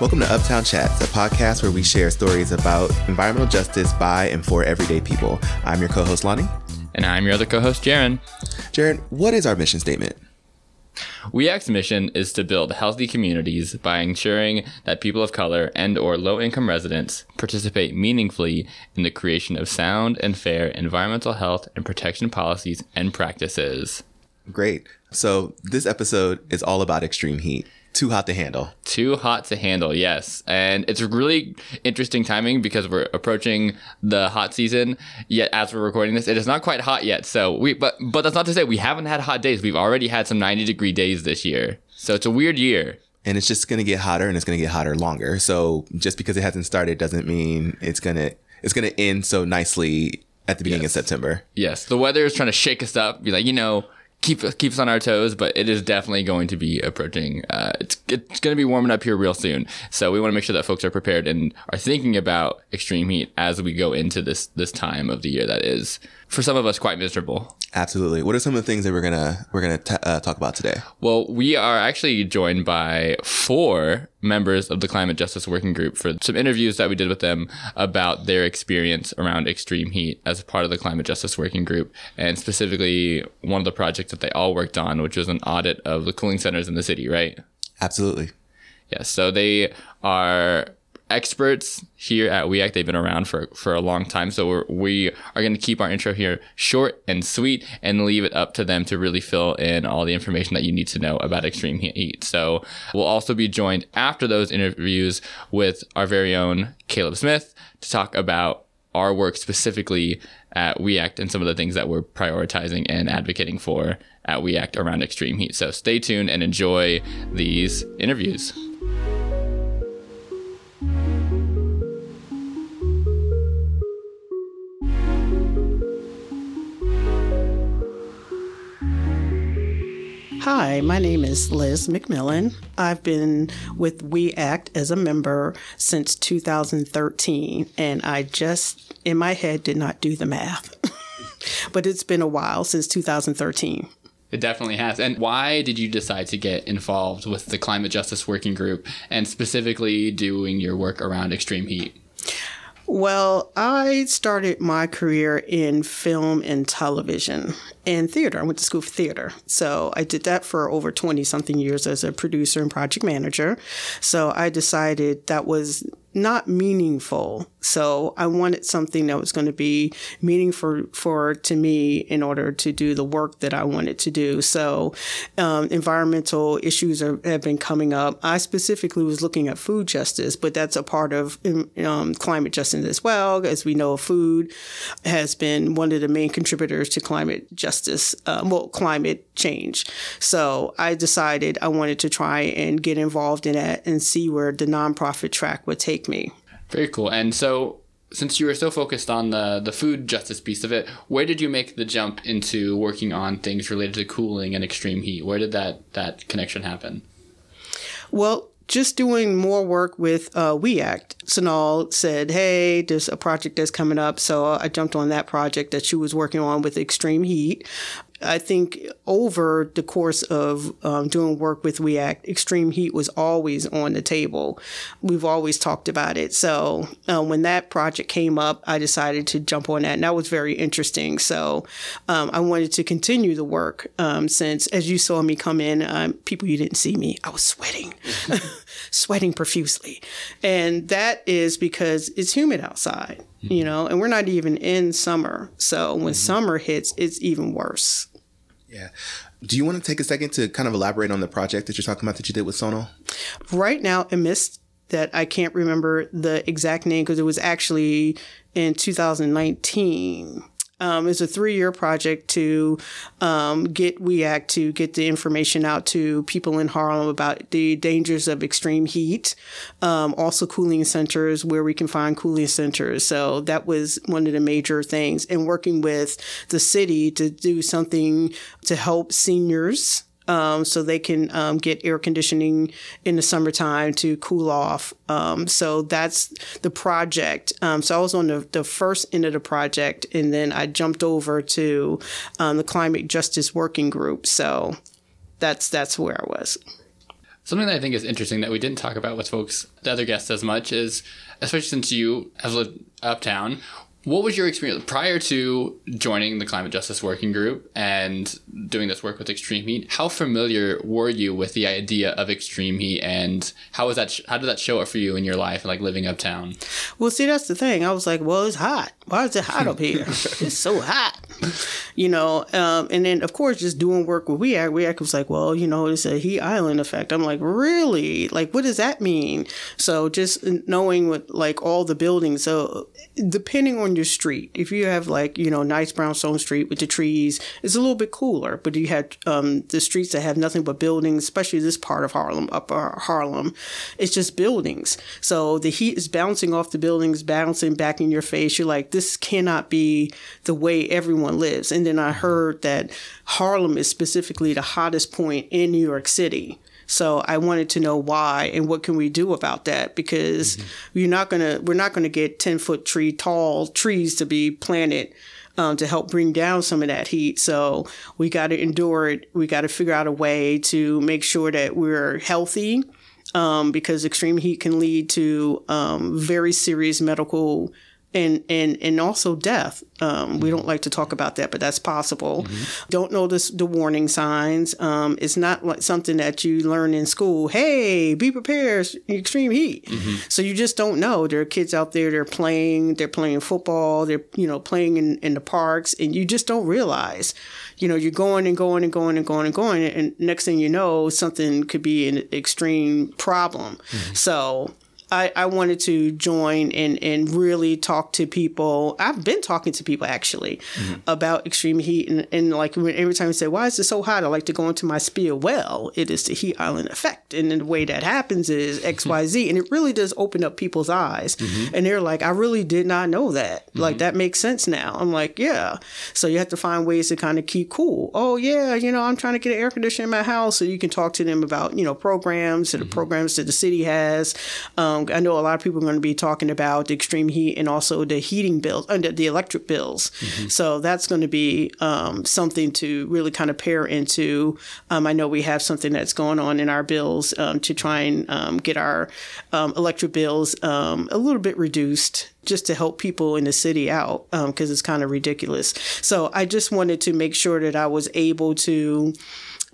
Welcome to Uptown Chats, a podcast where we share stories about environmental justice by and for everyday people. I'm your co host, Lonnie. And I'm your other co host, Jaron. Jaron, what is our mission statement? WEACT's mission is to build healthy communities by ensuring that people of color and or low-income residents participate meaningfully in the creation of sound and fair environmental health and protection policies and practices. Great. So, this episode is all about extreme heat. Too hot to handle. Too hot to handle, yes. And it's really interesting timing because we're approaching the hot season. Yet as we're recording this, it is not quite hot yet. So we but but that's not to say we haven't had hot days. We've already had some 90 degree days this year. So it's a weird year. And it's just gonna get hotter and it's gonna get hotter longer. So just because it hasn't started doesn't mean it's gonna it's gonna end so nicely at the beginning yes. of September. Yes. The weather is trying to shake us up, be like, you know, keep keep us on our toes, but it is definitely going to be approaching. Uh, it's it's going to be warming up here real soon, so we want to make sure that folks are prepared and are thinking about extreme heat as we go into this this time of the year that is for some of us quite miserable. Absolutely. What are some of the things that we're gonna we're gonna t- uh, talk about today? Well, we are actually joined by four members of the Climate Justice Working Group for some interviews that we did with them about their experience around extreme heat as a part of the Climate Justice Working Group, and specifically one of the projects that they all worked on, which was an audit of the cooling centers in the city. Right? Absolutely. Yes. So they are experts here at WEACT. They've been around for, for a long time. So we're, we are going to keep our intro here short and sweet and leave it up to them to really fill in all the information that you need to know about extreme heat. So we'll also be joined after those interviews with our very own Caleb Smith to talk about our work specifically at WEACT and some of the things that we're prioritizing and advocating for at WEACT around extreme heat. So stay tuned and enjoy these interviews. Hi, my name is Liz McMillan. I've been with We Act as a member since 2013, and I just, in my head, did not do the math. but it's been a while since 2013. It definitely has. And why did you decide to get involved with the Climate Justice Working Group and specifically doing your work around extreme heat? Well, I started my career in film and television and theater. I went to school for theater. So I did that for over 20 something years as a producer and project manager. So I decided that was not meaningful. So I wanted something that was going to be meaningful for to me in order to do the work that I wanted to do. So um, environmental issues are, have been coming up. I specifically was looking at food justice, but that's a part of um, climate justice as well. As we know, food has been one of the main contributors to climate justice, uh, well, climate change. So I decided I wanted to try and get involved in that and see where the nonprofit track would take me. Very cool. And so, since you were so focused on the the food justice piece of it, where did you make the jump into working on things related to cooling and extreme heat? Where did that that connection happen? Well, just doing more work with uh, WEACT. Sonal said, Hey, there's a project that's coming up. So I jumped on that project that she was working on with extreme heat. I think over the course of um, doing work with WEACT, extreme heat was always on the table. We've always talked about it. So uh, when that project came up, I decided to jump on that, and that was very interesting. So um, I wanted to continue the work um, since, as you saw me come in, um, people you didn't see me, I was sweating, sweating profusely, and that is because it's humid outside you know, and we're not even in summer. So when mm-hmm. summer hits, it's even worse. Yeah. Do you want to take a second to kind of elaborate on the project that you're talking about that you did with Sonal? Right now, amidst that I can't remember the exact name because it was actually in 2019. Um, it's a three year project to um, get WEACT to get the information out to people in Harlem about the dangers of extreme heat. Um, also, cooling centers where we can find cooling centers. So that was one of the major things. And working with the city to do something to help seniors um, so they can um, get air conditioning in the summertime to cool off. Um, so that's the project. Um, so I was on the, the first end of the project, and then I jumped over to um, the Climate Justice Working Group. So that's that's where I was. Something that I think is interesting that we didn't talk about with folks, the other guests as much is, especially since you have lived uptown, what was your experience prior to joining the climate justice working group and doing this work with extreme heat? How familiar were you with the idea of extreme heat, and how was that? How did that show up for you in your life, like living uptown? Well, see, that's the thing. I was like, well, it's hot. Why is it hot up here? it's so hot, you know. Um, and then, of course, just doing work with WEACT, WEACT was like, well, you know, it's a heat island effect. I'm like, really? Like, what does that mean? So just knowing what like all the buildings. So depending on your street. If you have like, you know, nice brownstone street with the trees, it's a little bit cooler. But you have um, the streets that have nothing but buildings, especially this part of Harlem, upper Harlem, it's just buildings. So the heat is bouncing off the buildings, bouncing back in your face. You're like, this cannot be the way everyone lives. And then I heard that Harlem is specifically the hottest point in New York City. So I wanted to know why and what can we do about that because mm-hmm. you're not gonna we're not gonna get ten foot tree tall trees to be planted um, to help bring down some of that heat. So we got to endure it. We got to figure out a way to make sure that we're healthy. Um, because extreme heat can lead to um, very serious medical and and and also death. Um, we don't like to talk about that, but that's possible. Mm-hmm. Don't notice the warning signs. Um, it's not like something that you learn in school. Hey, be prepared, extreme heat. Mm-hmm. So you just don't know. There are kids out there. They're playing. They're playing football. They're you know playing in, in the parks, and you just don't realize. You know, you're going and going and going and going and going, and next thing you know, something could be an extreme problem. Mm-hmm. So I, I wanted to join and, and really talk to people. I've been talking to people actually mm-hmm. about extreme heat. And, and like every time I say, why is it so hot? I like to go into my spiel. Well, it is the heat island effect. And the way that happens is X, Y, Z. And it really does open up people's eyes. Mm-hmm. And they're like, I really did not know that. Mm-hmm. Like, that makes sense now. I'm like, yeah. So you have to find ways to kind of keep cool. Oh, yeah, you know, I'm trying to get an air conditioner in my house. So you can talk to them about, you know, programs, the mm-hmm. programs that the city has. Um, I know a lot of people are going to be talking about the extreme heat and also the heating bills, uh, the electric bills. Mm-hmm. So that's going to be um, something to really kind of pair into. Um, I know we have something that's going on in our bills um, to try and um, get our um, electric bills um, a little bit reduced just to help people in the city out because it's kind of ridiculous. So I just wanted to make sure that I was able to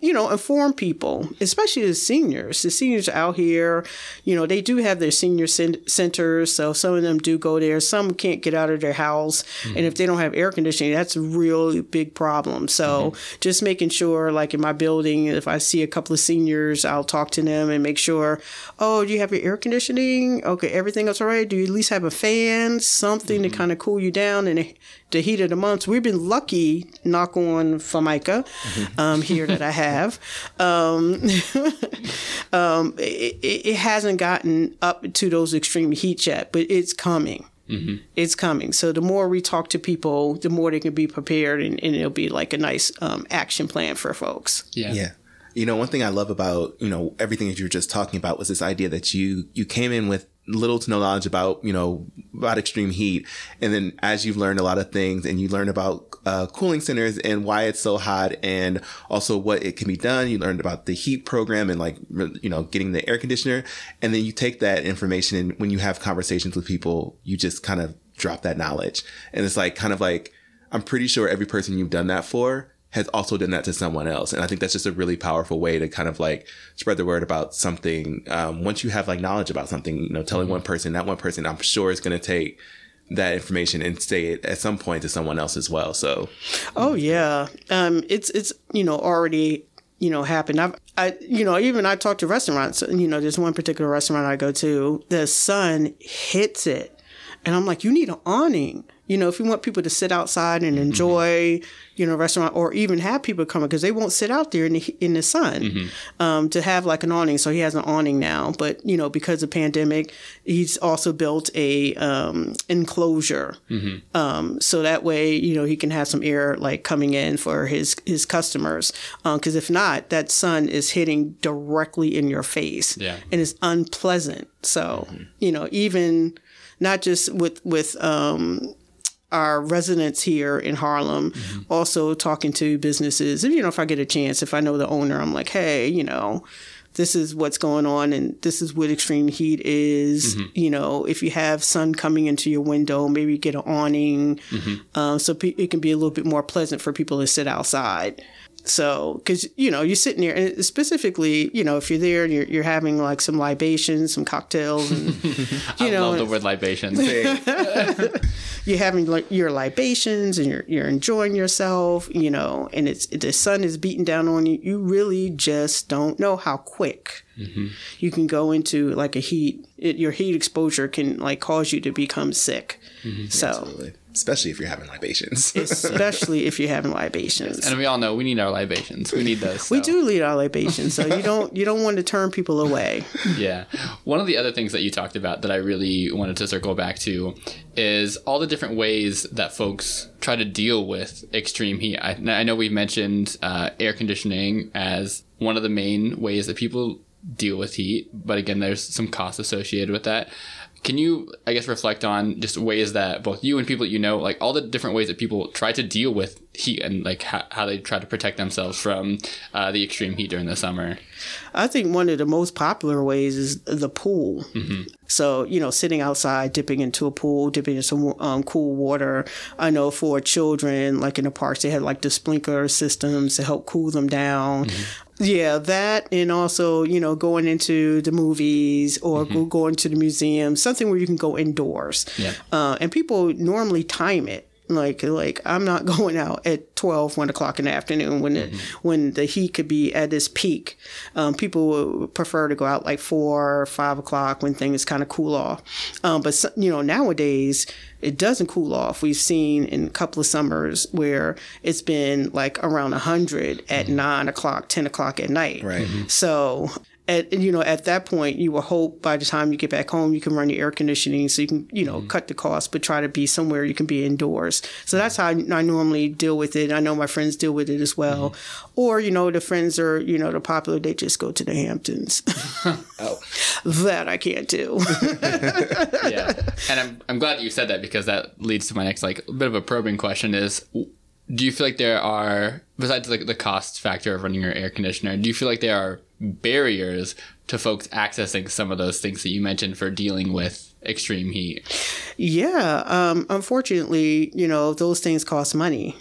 you know, inform people, especially the seniors. The seniors out here, you know, they do have their senior centers, so some of them do go there. Some can't get out of their house, mm-hmm. and if they don't have air conditioning, that's a really big problem. So mm-hmm. just making sure, like in my building, if I see a couple of seniors, I'll talk to them and make sure, oh, do you have your air conditioning? Okay, everything else all right? Do you at least have a fan, something mm-hmm. to kind of cool you down? And the heat of the months. We've been lucky, knock on Formica, mm-hmm. um, here that I have. Um, um, it, it, hasn't gotten up to those extreme heat yet, but it's coming. Mm-hmm. It's coming. So the more we talk to people, the more they can be prepared, and, and it'll be like a nice um, action plan for folks. Yeah. Yeah. You know, one thing I love about you know everything that you were just talking about was this idea that you you came in with little to no knowledge about you know about extreme heat. And then as you've learned a lot of things and you learn about uh, cooling centers and why it's so hot and also what it can be done you learned about the heat program and like you know getting the air conditioner. And then you take that information and when you have conversations with people you just kind of drop that knowledge. And it's like kind of like i'm pretty sure every person you've done that for has also done that to someone else. And I think that's just a really powerful way to kind of like spread the word about something. Um, once you have like knowledge about something, you know, telling mm-hmm. one person, that one person, I'm sure is going to take that information and say it at some point to someone else as well. So, oh yeah, um, it's it's you know already you know happened. I've I you know even I talk to restaurants. You know, there's one particular restaurant I go to. The sun hits it, and I'm like, you need an awning you know, if you want people to sit outside and mm-hmm. enjoy, mm-hmm. you know, restaurant or even have people come because they won't sit out there in the in the sun, mm-hmm. um, to have like an awning. So he has an awning now, but you know, because of pandemic, he's also built a um, enclosure, mm-hmm. um, so that way you know he can have some air like coming in for his his customers. Because um, if not, that sun is hitting directly in your face, yeah. and it's unpleasant. So mm-hmm. you know, even not just with with um, our residents here in Harlem, mm-hmm. also talking to businesses. And, you know, if I get a chance, if I know the owner, I'm like, hey, you know, this is what's going on and this is what extreme heat is. Mm-hmm. You know, if you have sun coming into your window, maybe get an awning. Mm-hmm. Um, so pe- it can be a little bit more pleasant for people to sit outside. So, because you know, you're sitting there, and specifically, you know, if you're there and you're, you're having like some libations, some cocktails, and you I know, love the word libations. you're having like your libations and you're you're enjoying yourself, you know, and it's the sun is beating down on you. You really just don't know how quick mm-hmm. you can go into like a heat. It, your heat exposure can like cause you to become sick. Mm-hmm. So, Absolutely. Especially if you're having libations. especially if you're having libations. and we all know we need our libations. We need those. we do lead our libations, so you don't you don't want to turn people away. Yeah. One of the other things that you talked about that I really wanted to circle back to is all the different ways that folks try to deal with extreme heat. I, I know we've mentioned uh, air conditioning as one of the main ways that people deal with heat, but again, there's some costs associated with that. Can you, I guess, reflect on just ways that both you and people that you know, like all the different ways that people try to deal with heat and like how, how they try to protect themselves from uh, the extreme heat during the summer? I think one of the most popular ways is the pool. So, you know, sitting outside, dipping into a pool, dipping in some um, cool water. I know for children, like in the parks, they had like the sprinkler systems to help cool them down. Yeah, that and also, you know, going into the movies or go, going to the museum, something where you can go indoors. Yeah. Uh, and people normally time it. Like, like I'm not going out at 12, 1 o'clock in the afternoon when the, when the heat could be at its peak. Um, people would prefer to go out like 4 or 5 o'clock when things kind of cool off. Um, but, you know, nowadays, it doesn't cool off. We've seen in a couple of summers where it's been like around 100 at 9 o'clock, 10 o'clock at night. Right. So, at you know, at that point, you will hope by the time you get back home, you can run your air conditioning, so you can you know mm-hmm. cut the cost, but try to be somewhere you can be indoors. So that's how I, I normally deal with it. I know my friends deal with it as well, mm-hmm. or you know, the friends are you know the popular, they just go to the Hamptons. oh, that I can't do. yeah and I'm, I'm glad that you said that because that leads to my next like bit of a probing question is do you feel like there are besides like the cost factor of running your air conditioner do you feel like there are barriers to folks accessing some of those things that you mentioned for dealing with extreme heat Yeah, um, unfortunately, you know those things cost money,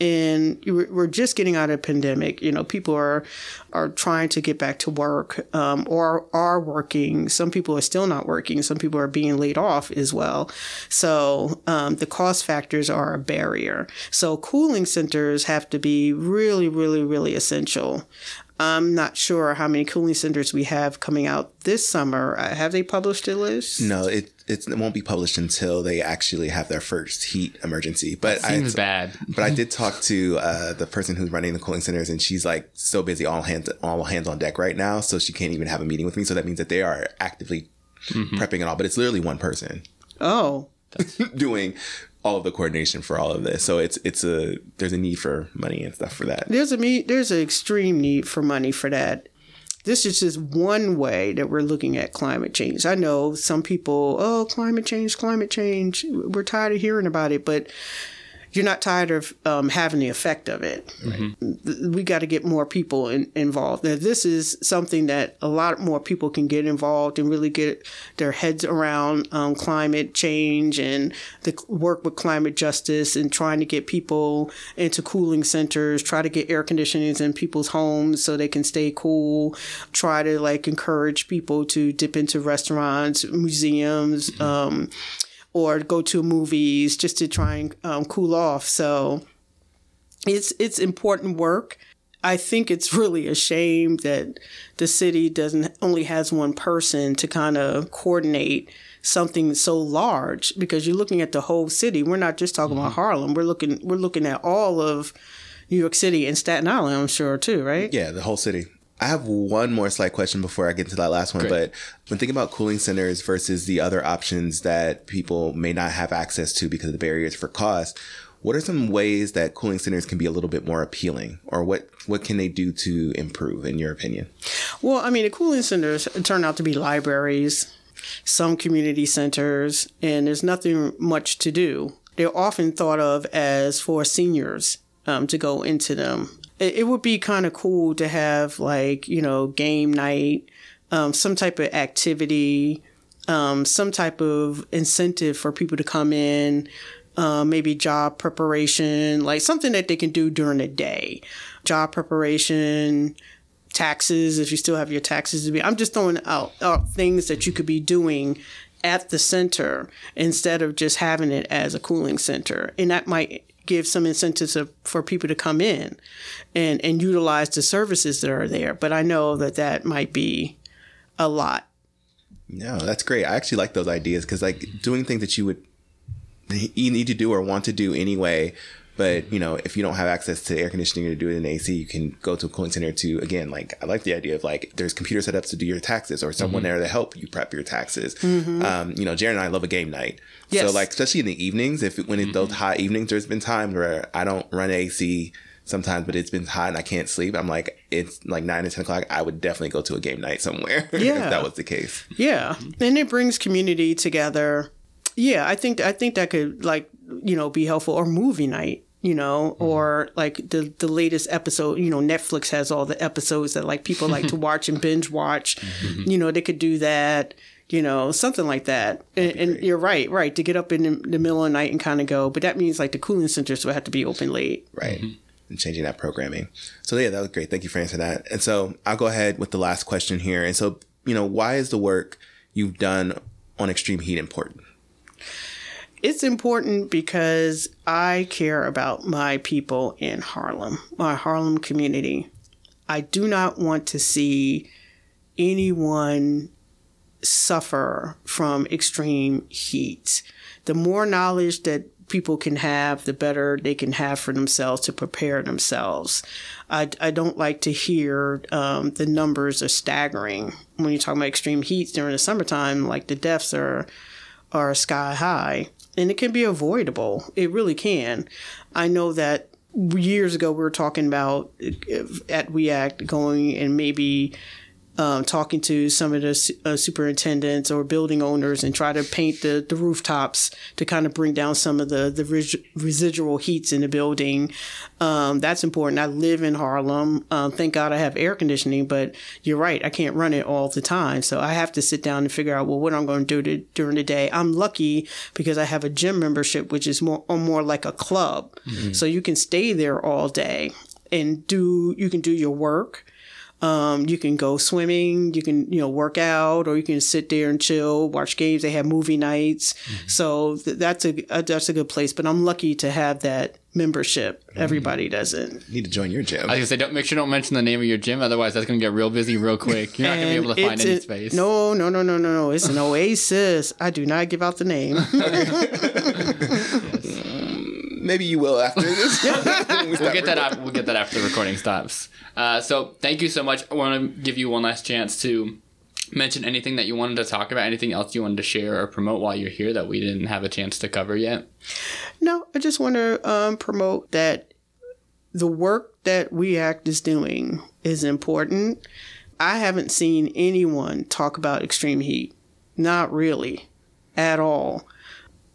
and we're just getting out of a pandemic. You know, people are are trying to get back to work um, or are working. Some people are still not working. Some people are being laid off as well. So um, the cost factors are a barrier. So cooling centers have to be really, really, really essential. I'm not sure how many cooling centers we have coming out this summer. Uh, Have they published a list? no, it, it's, it won't be published until they actually have their first heat emergency. But I, seems bad but I did talk to uh, the person who's running the cooling centers, and she's like so busy, all hands all hands on deck right now, so she can't even have a meeting with me. So that means that they are actively prepping it all. But it's literally one person Oh, doing all of the coordination for all of this. So it's it's a there's a need for money and stuff for that. there's a me there's an extreme need for money for that. This is just one way that we're looking at climate change. I know some people, oh, climate change, climate change. We're tired of hearing about it, but you're not tired of um, having the effect of it. Th- We got to get more people in, involved. Now, this is something that a lot more people can get involved and really get their heads around um, climate change and the work with climate justice and trying to get people into cooling centers, try to get air conditionings in people's homes so they can stay cool, try to like encourage people to dip into restaurants, museums, um, or go to movies just to try and um, cool off. So it's it's important work. I think it's really a shame that the city doesn't only has one person to kind of coordinate something so large because you're looking at the whole city. We're not just talking about Harlem. We're looking we're looking at all of New York City and Staten Island, I'm sure too, right? Yeah, the whole city. I have one more slight question before I get to that last one. But when thinking about cooling centers versus the other options that people may not have access to because of the barriers for cost, what are some ways that cooling centers can be a little bit more appealing, or what what can they do to improve, in your opinion? Well, I mean, the cooling centers turn out to be libraries, some community centers, and there's nothing much to do. They're often thought of as for seniors um, to go into them. It, it would be kind of cool to have like you know game night, um, some type of activity, um, some type of incentive for people to come in. Uh, maybe job preparation, like something that they can do during the day. Job preparation, taxes, if you still have your taxes to be. I'm just throwing out, out things that you could be doing at the center instead of just having it as a cooling center. And that might give some incentives for people to come in and, and utilize the services that are there. But I know that that might be a lot. No, that's great. I actually like those ideas because like doing things that you would you need to do or want to do anyway. But you know, if you don't have access to air conditioning to do it in AC, you can go to a cooling center to again. Like I like the idea of like there's computer setups to do your taxes or someone mm-hmm. there to help you prep your taxes. Mm-hmm. Um, you know, Jaron and I love a game night. Yes. So like especially in the evenings, if when it, those mm-hmm. hot evenings, there's been times where I don't run AC sometimes, but it's been hot and I can't sleep. I'm like it's like nine or ten o'clock. I would definitely go to a game night somewhere Yeah. if that was the case. Yeah, and it brings community together. Yeah, I think I think that could like you know be helpful or movie night. You know, or like the the latest episode. You know, Netflix has all the episodes that like people like to watch and binge watch. You know, they could do that. You know, something like that. And, and you're right, right to get up in the, the middle of the night and kind of go. But that means like the cooling centers will have to be open late. right? Mm-hmm. And changing that programming. So yeah, that was great. Thank you for answering that. And so I'll go ahead with the last question here. And so, you know, why is the work you've done on extreme heat important? It's important because I care about my people in Harlem, my Harlem community. I do not want to see anyone suffer from extreme heat. The more knowledge that people can have, the better they can have for themselves to prepare themselves. I, I don't like to hear um, the numbers are staggering when you talk about extreme heat during the summertime. Like the deaths are are sky high, and it can be avoidable. It really can. I know that years ago we were talking about at WEACT going and maybe um, talking to some of the uh, superintendents or building owners and try to paint the, the rooftops to kind of bring down some of the, the res- residual heats in the building. Um, that's important. I live in Harlem. Um, thank God I have air conditioning, but you're right. I can't run it all the time. So I have to sit down and figure out, well, what I'm going to do to, during the day. I'm lucky because I have a gym membership, which is more, more like a club. So you can stay there all day and do, you can do your work. Um, you can go swimming, you can, you know, work out, or you can sit there and chill, watch games. They have movie nights. So th- that's a, uh, that's a good place. But I'm lucky to have that membership. Everybody doesn't. Need to join your gym. I was gonna say, don't make sure don't mention the name of your gym, otherwise that's gonna get real busy real quick. You're not gonna be able to find it's any a- space. No, no, no, no, no, no. It's an oasis. I do not give out the name. Maybe you will after this. we'll get that out. We'll get that after the recording stops. Uh, so thank you so much. I want to give you one last chance to mention anything that you wanted to talk about, anything else you wanted to share or promote while you're here that we didn't have a chance to cover yet. No, I just want to um, promote that the work that We Act is doing is important. I haven't seen anyone talk about extreme heat. Not really, at all.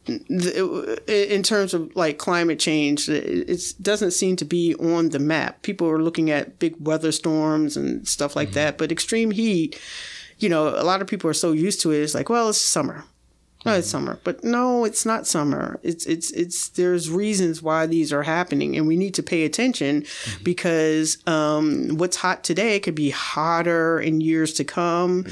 In terms of like climate change, it doesn't seem to be on the map. People are looking at big weather storms and stuff like mm-hmm. that, but extreme heat, you know, a lot of people are so used to it. It's like, well, it's summer. No, it's mm-hmm. summer, but no, it's not summer. It's it's it's. There's reasons why these are happening, and we need to pay attention mm-hmm. because um, what's hot today could be hotter in years to come.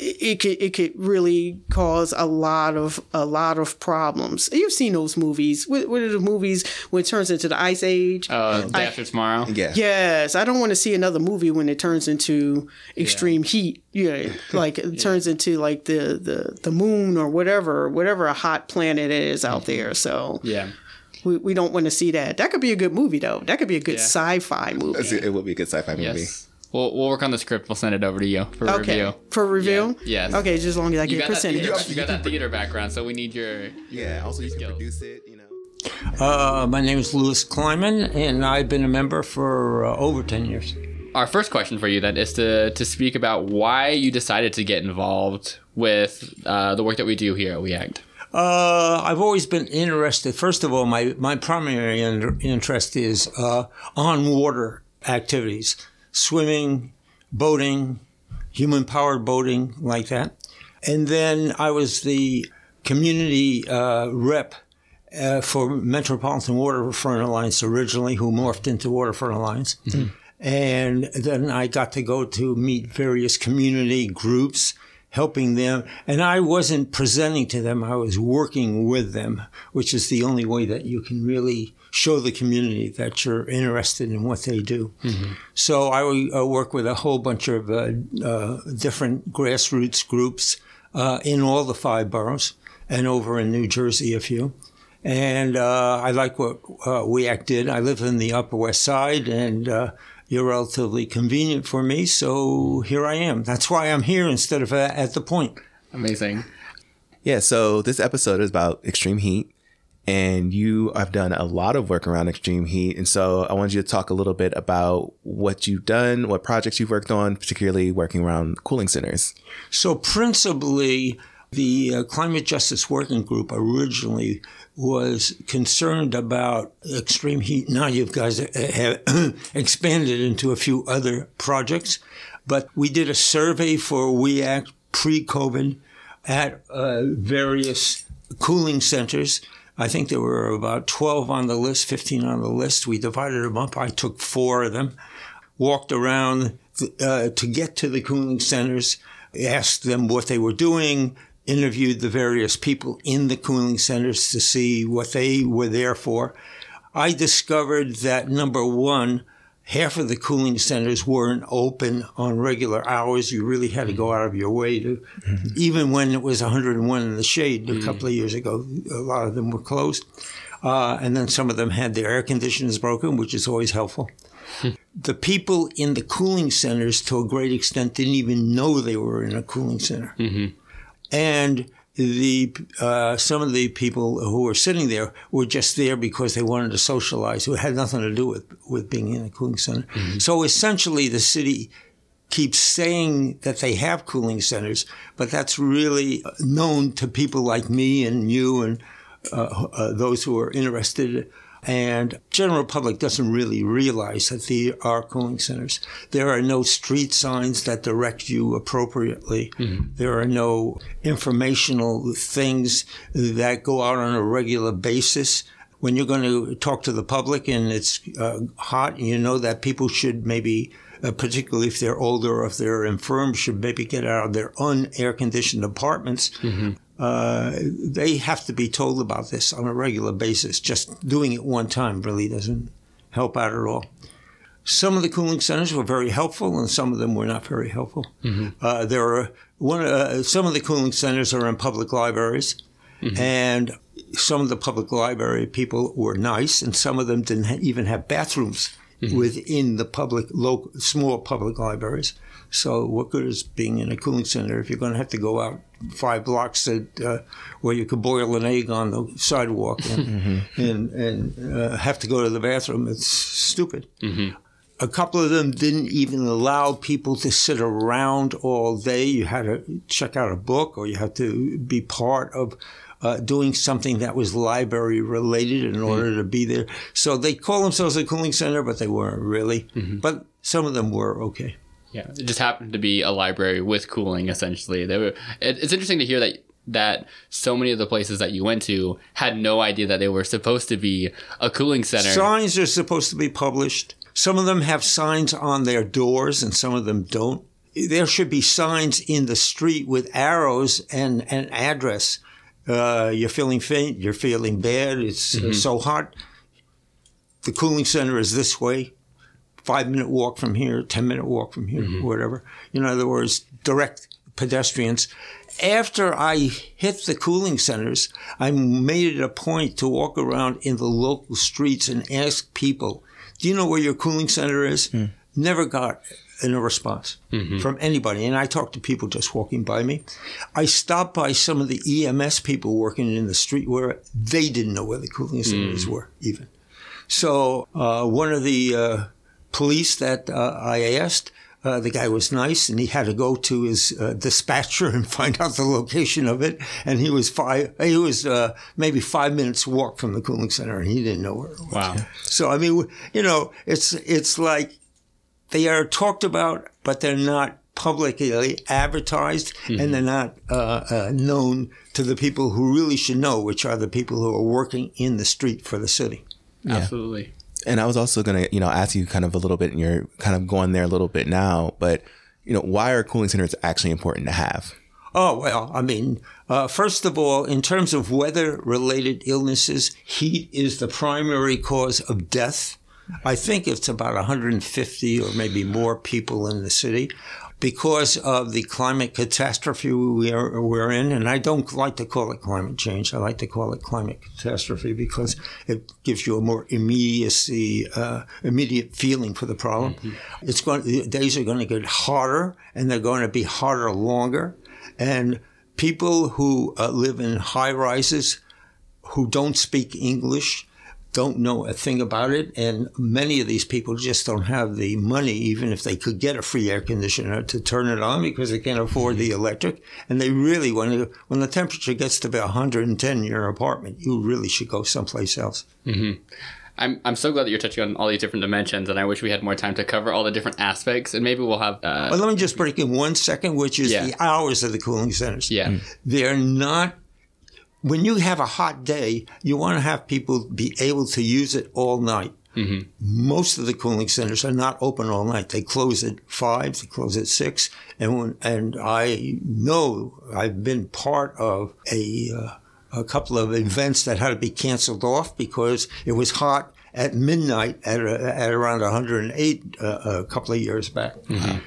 It, it could it could really cause a lot of a lot of problems. You've seen those movies. What, what are the movies when it turns into the ice age? Uh, day after tomorrow. Yeah. Yes, I don't want to see another movie when it turns into extreme heat. Yeah, like it turns into like the, the the moon or whatever, whatever a hot planet is out there. So Yeah. we, we don't want to see that. That could be a good movie though. That could be a good Yeah. sci-fi movie. It would be a good sci-fi movie. Yes. We'll, we'll work on the script. We'll send it over to you for Okay, review. for review. Yeah. Yes. Okay, just as long as I You get got, that, you, percentage. got, you got that theater background, so we need your. Yeah. Also, you can produce it. You know. Uh, my name is Louis Kleinman, and I've been a member for uh, over 10 years. Our first question for you then is to to speak about why you decided to get involved with uh, the work that we do here at We Act. Uh, I've always been interested. First of all, my, my primary in- interest is uh, on water activities, swimming, boating, human powered boating, like that. And then I was the community uh, rep uh, for Metropolitan Waterfront Alliance originally, who morphed into Waterfront Alliance. Mm-hmm. And then I got to go to meet various community groups, helping them. And I wasn't presenting to them, I was working with them, which is the only way that you can really show the community that you're interested in what they do. Mm-hmm. So I, I work with a whole bunch of uh, uh, different grassroots groups uh, in all the five boroughs and over in New Jersey a few. And uh, I like what uh, WEACT did. I live in the Upper West Side, and uh, you're relatively convenient for me. So here I am. That's why I'm here instead of at the point. Amazing. Yeah. So this episode is about extreme heat, and you have done a lot of work around extreme heat. And so I wanted you to talk a little bit about what you've done, what projects you've worked on, particularly working around cooling centers. So principally, the uh, Climate Justice Working Group originally was concerned about extreme heat. Now you guys have expanded into a few other projects, but we did a survey for WEACT pre-COVID at uh, various cooling centers. I think there were about 12 on the list, 15 on the list. We divided them up. I took four of them, walked around uh, to get to the cooling centers, asked them what they were doing, interviewed the various people in the cooling centers to see what they were there for. I discovered that number one, half of the cooling centers weren't open on regular hours. You really had to go out of your way to, mm-hmm. even when it was 101 in the shade a couple of years ago, a lot of them were closed. Uh, and then some of them had their air conditioners broken, which is always helpful. Hmm. the people in the cooling centers, to a great extent, didn't even know they were in a cooling center. Mm-hmm and the uh, some of the people who were sitting there were just there because they wanted to socialize. It had nothing to do with with being in a cooling center. Mm-hmm. So essentially, the city keeps saying that they have cooling centers, but that's really known to people like me and you and uh, uh, those who are interested and general public doesn't really realize that there are cooling centers. There are no street signs that direct you appropriately. Mm-hmm. There are no informational things that go out on a regular basis. When you're going to talk to the public and it's uh, hot, and you know that people should maybe uh, particularly if they're older or if they're infirm, should maybe get out of their un-air conditioned apartments. Mm-hmm. Uh, they have to be told about this on a regular basis. Just doing it one time really doesn't help out at all. Some of the cooling centers were very helpful, and some of them were not very helpful. Mm-hmm. Uh, there are one. Uh, some of the cooling centers are in public libraries, mm-hmm. and some of the public library people were nice, and some of them didn't ha- even have bathrooms mm-hmm. within the public, local, small public libraries. So, what good is being in a cooling center if you're going to have to go out five blocks that, uh, where you could boil an egg on the sidewalk and mm-hmm. and, and uh, have to go to the bathroom? It's stupid. Mm-hmm. A couple of them didn't even allow people to sit around all day. You had to check out a book, or you had to be part of uh, doing something that was library related in mm-hmm. order to be there. So they call themselves a cooling center, but they weren't really. Mm-hmm. But some of them were okay. Yeah, it just happened to be a library with cooling. Essentially, they were. It, it's interesting to hear that that so many of the places that you went to had no idea that they were supposed to be a cooling center. Signs are supposed to be published. Some of them have signs on their doors, and some of them don't. There should be signs in the street with arrows and an address. Uh, you're feeling faint. You're feeling bad. It's mm-hmm. so hot. The cooling center is this way five minute walk from here, 10 minute walk from here, mm-hmm. whatever. In other words, direct pedestrians. After I hit the cooling centers, I made it a point to walk around in the local streets and ask people, do you know where your cooling center is? Mm. Never got a response mm-hmm. from anybody. And I talked to people just walking by me. I stopped by some of the EMS people working in the street where they didn't know where the cooling centers mm. were even. So uh, one of the uh, police that uh, I asked Uh, the guy was nice, and he had to go to his uh, dispatcher and find out the location of it. And he was five. He was uh, maybe five minutes walk from the cooling center, and he didn't know where it was. Wow. So I mean, you know, it's it's like they are talked about, but they're not publicly advertised, Mm-hmm. and they're not uh, uh, known to the people who really should know, which are the people who are working in the street for the city. Absolutely. And I was also going to, you know, ask you kind of a little bit, and you're kind of going there a little bit now, but, you know, why are cooling centers actually important to have? Oh, well, I mean, uh, first of all, in terms of weather related illnesses, heat is the primary cause of death. I think it's about 150 or maybe more people in the city because of the climate catastrophe we are, we're in. And I don't like to call it climate change. I like to call it climate catastrophe because it gives you a more immediacy, uh, immediate feeling for the problem. It's going, the days are going to get hotter and they're going to be hotter longer. And people who uh, live in high rises who don't speak English don't know a thing about it. And many of these people just don't have the money, even if they could get a free air conditioner, to turn it on because they can't afford the electric. And they really, when, it, when the temperature gets to about 110 in your apartment, you really should go someplace else. I'm, I'm so glad that you're touching on all these different dimensions, and I wish we had more time to cover all the different aspects, and maybe we'll have. Uh, But let me just break in one second, which is Yeah. the hours of the cooling centers. yeah. they're not when you have a hot day you want to have people be able to use it all night most of the cooling centers are not open all night they close at five they close at six and when, and i know i've been part of a uh, a couple of events that had to be canceled off because it was hot at midnight at, at around 108 uh, a couple of years back.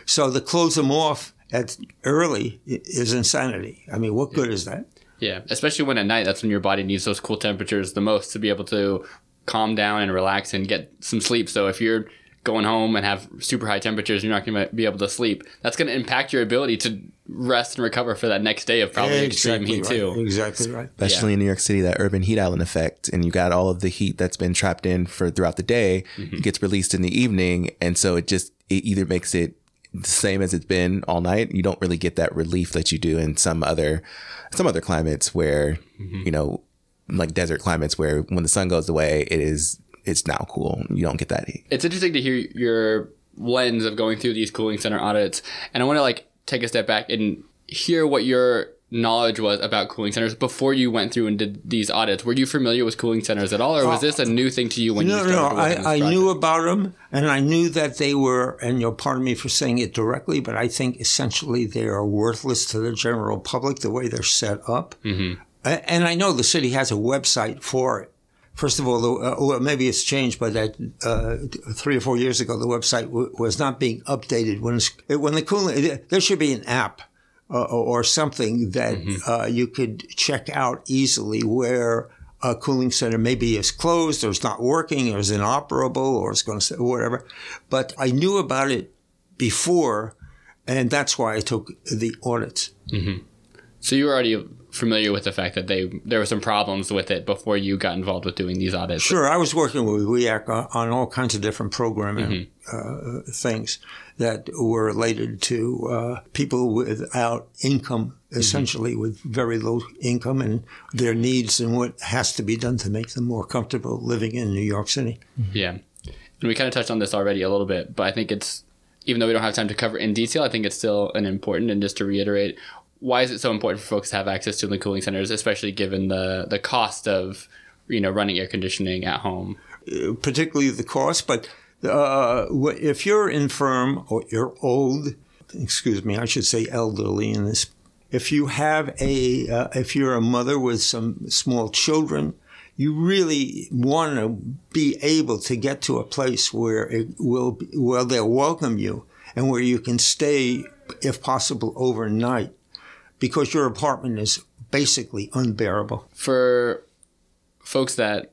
So to close them off at early is insanity. I mean, what good is that? Yeah, especially when at night, that's when your body needs those cool temperatures the most to be able to calm down and relax and get some sleep. So if you're going home and have super high temperatures, you're not going to be able to sleep. That's going to impact your ability to rest and recover for that next day of probably extreme heat right. too. Exactly right. especially in New York City, that urban heat island effect. And you got all of the heat that's been trapped in for throughout the day mm-hmm. it gets released in the evening. And so it just, it either makes it the same as it's been all night. You don't really get that relief that you do in some other, some other climates where, mm-hmm. you know, like desert climates where when the sun goes away, it is, it's now cool. You don't get that heat. It's interesting to hear your lens of going through these cooling center audits, and I want to like take a step back and hear what your knowledge was about cooling centers before you went through and did these audits. Were you familiar with cooling centers at all, or was this a new thing to you when you No, started? no, this I, I project? knew about them, and I knew that they were, and you'll pardon me for saying it directly, but I think essentially they are worthless to the general public the way they're set up. Mm-hmm. And I know the city has a website for it. First of all, the, uh, well, maybe it's changed, but that uh, three or four years ago, the website w- was not being updated. When it's, when the cooling, there should be an app uh, or something that uh, you could check out easily where a cooling center maybe is closed or is not working or is inoperable or is going to say whatever. But I knew about it before, and that's why I took the audits. So you were already familiar with the fact that they there were some problems with it before you got involved with doing these audits. Sure, I was working with WEACT on, on all kinds of different programming uh, things that were related to uh, people without income, essentially with very low income, and their needs and what has to be done to make them more comfortable living in New York City. Yeah. And we kind of touched on this already a little bit, but I think it's, even though we don't have time to cover it in detail, I think it's still an important. And just to reiterate, why is it so important for folks to have access to the cooling centers, especially given the, the cost of, you know, running air conditioning at home? particularly the cost. But uh, if you're infirm or you're old, excuse me, I should say elderly in this. If you have a, uh, if you're a mother with some small children, you really want to be able to get to a place where it will, where they'll welcome you and where you can stay, if possible, overnight, because your apartment is basically unbearable. For folks that,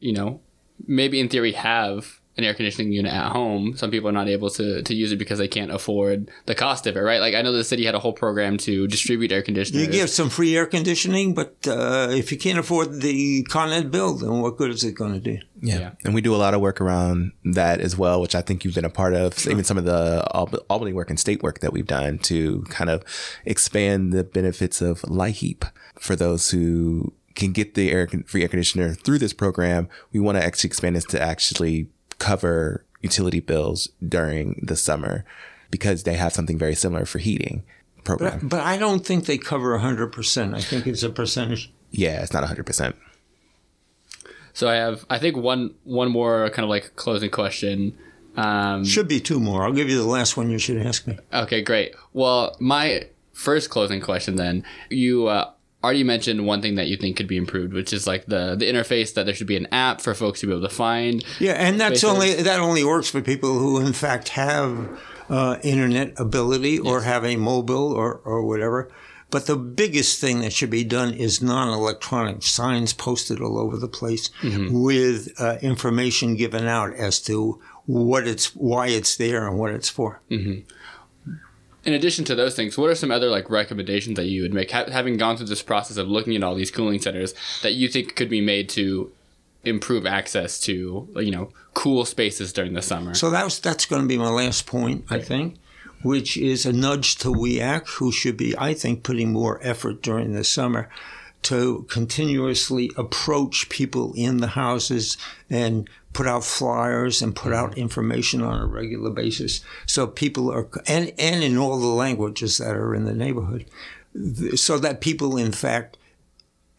you know, maybe in theory have an air conditioning unit at home. Some people are not able to, to use it because they can't afford the cost of it, right? Like I know the city had a whole program to distribute air conditioners. You give some free air conditioning, but uh, if you can't afford the Con Ed bill, then what good is it going to do? Yeah. Yeah. And we do a lot of work around that as well, which I think you've been a part of. Even some of the Al- Albany work and state work that we've done to kind of expand the benefits of LIHEAP for those who can get the air con- free air conditioner through this program. We want to actually expand this to actually cover utility bills during the summer because they have something very similar for heating program. But, but I don't think they cover 100%. I think it's a percentage. yeah, it's not 100%. So I have, I think one one more kind of like closing question. Um, Should be two more. I'll give you the last one you should ask me. okay, great. Well, my first closing question then, you uh, already mentioned one thing that you think could be improved, which is like the the interface that there should be an app for folks to be able to find. Yeah, and that's Spaces. only that only works for people who, in fact, have uh, internet ability or have a mobile or or whatever. But the biggest thing that should be done is non-electronic signs posted all over the place with uh, information given out as to what it's, why it's there, and what it's for. In addition to those things, what are some other like recommendations that you would make, ha- having gone through this process of looking at all these cooling centers, that you think could be made to improve access to you know cool spaces during the summer? So that's that's going to be my last point, I think, which is a nudge to WEACT, who should be, I think, putting more effort during the summer to continuously approach people in the houses and put out flyers and put out information on a regular basis, so people are and and in all the languages that are in the neighborhood, so that people, in fact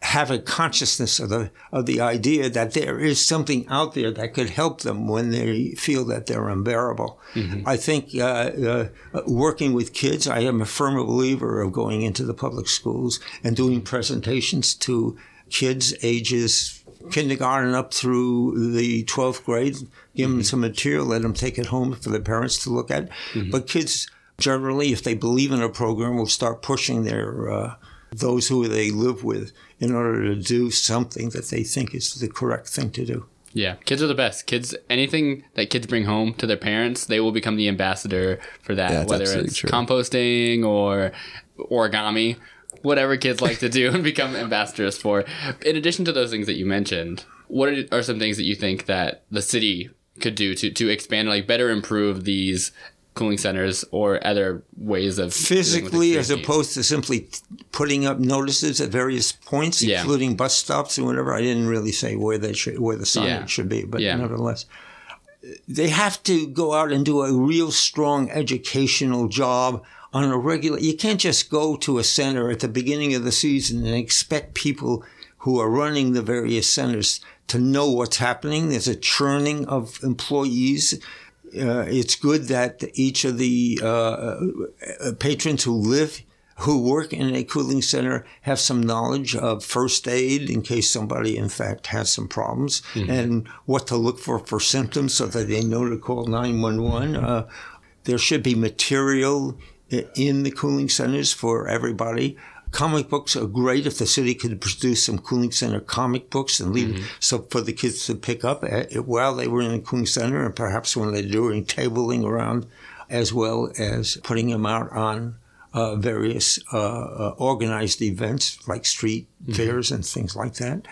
have a consciousness of the of the idea that there is something out there that could help them when they feel that they're unbearable. I think uh, uh, working with kids, I am a firm believer of going into the public schools and doing presentations to kids ages kindergarten up through the 12th grade, give them some material, let them take it home for their parents to look at. But kids generally, if they believe in a program, will start pushing their uh, those who they live with in order to do something that they think is the correct thing to do. Yeah, kids are the best. Kids, anything that kids bring home to their parents, they will become the ambassador for that. Yeah, whether it's true. composting or origami, whatever kids like to do and become ambassadors for. In addition to those things that you mentioned, what are, some things that you think that the city could do to to expand, like better improve these cooling centers or other ways of Physically, as opposed to simply putting up notices at various points, Yeah. including bus stops and whatever. I didn't really say where they should, where the signage Yeah. should be, but Yeah. nevertheless, they have to go out and do a real strong educational job on a regular. You can't just go to a center at the beginning of the season and expect people who are running the various centers to know what's happening. There's a churning of employees. Uh, it's good that each of the uh, uh, patrons who live who work in a cooling center have some knowledge of first aid in case somebody in fact has some problems and what to look for for symptoms so that they know to call 911 uh, there should be material in the cooling centers for everybody comic books are great if the city could produce some cooling center comic books and leave so for the kids to pick up uh, while they were in the cooling center and perhaps when they're doing tabling around as well as putting them out on uh, various uh, uh, organized events like street fairs and things like that.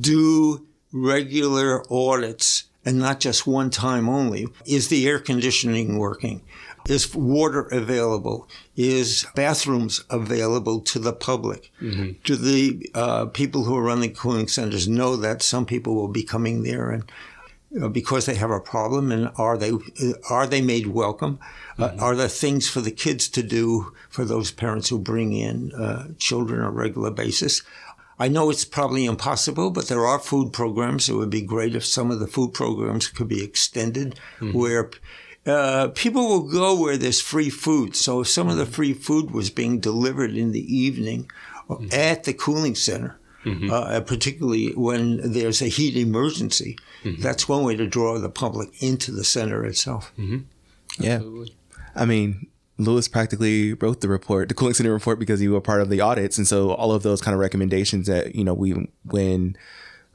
Do regular audits and not just one time only. Is the air conditioning working? Is water available? Is bathrooms available to the public? Do the uh, people who are running cooling centers know that some people will be coming there and uh, because they have a problem and are they are they made welcome uh, are there things for the kids to do for those parents who bring in uh, children on a regular basis I know it's probably impossible, but there are food programs. It would be great if some of the food programs could be extended where uh, people will go where there's free food. So if some of the free food was being delivered in the evening at the cooling center, uh, particularly when there's a heat emergency, that's one way to draw the public into the center itself. Yeah. I mean, Louis practically wrote the report, the cooling center report, because you were part of the audits, and so all of those kind of recommendations that you know we when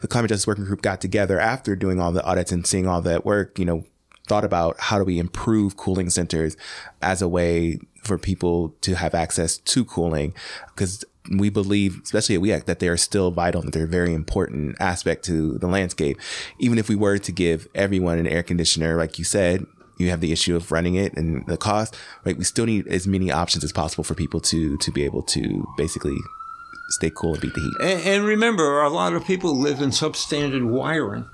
the climate justice working group got together after doing all the audits and seeing all that work, you know, thought about how do we improve cooling centers as a way for people to have access to cooling because we believe, especially at WEACT, that they are still vital, that they're a very important aspect to the landscape. Even if we were to give everyone an air conditioner, like you said, you have the issue of running it and the cost, right? We still need as many options as possible for people to to be able to basically stay cool and beat the heat. And, and remember, a lot of people live in substandard wiring.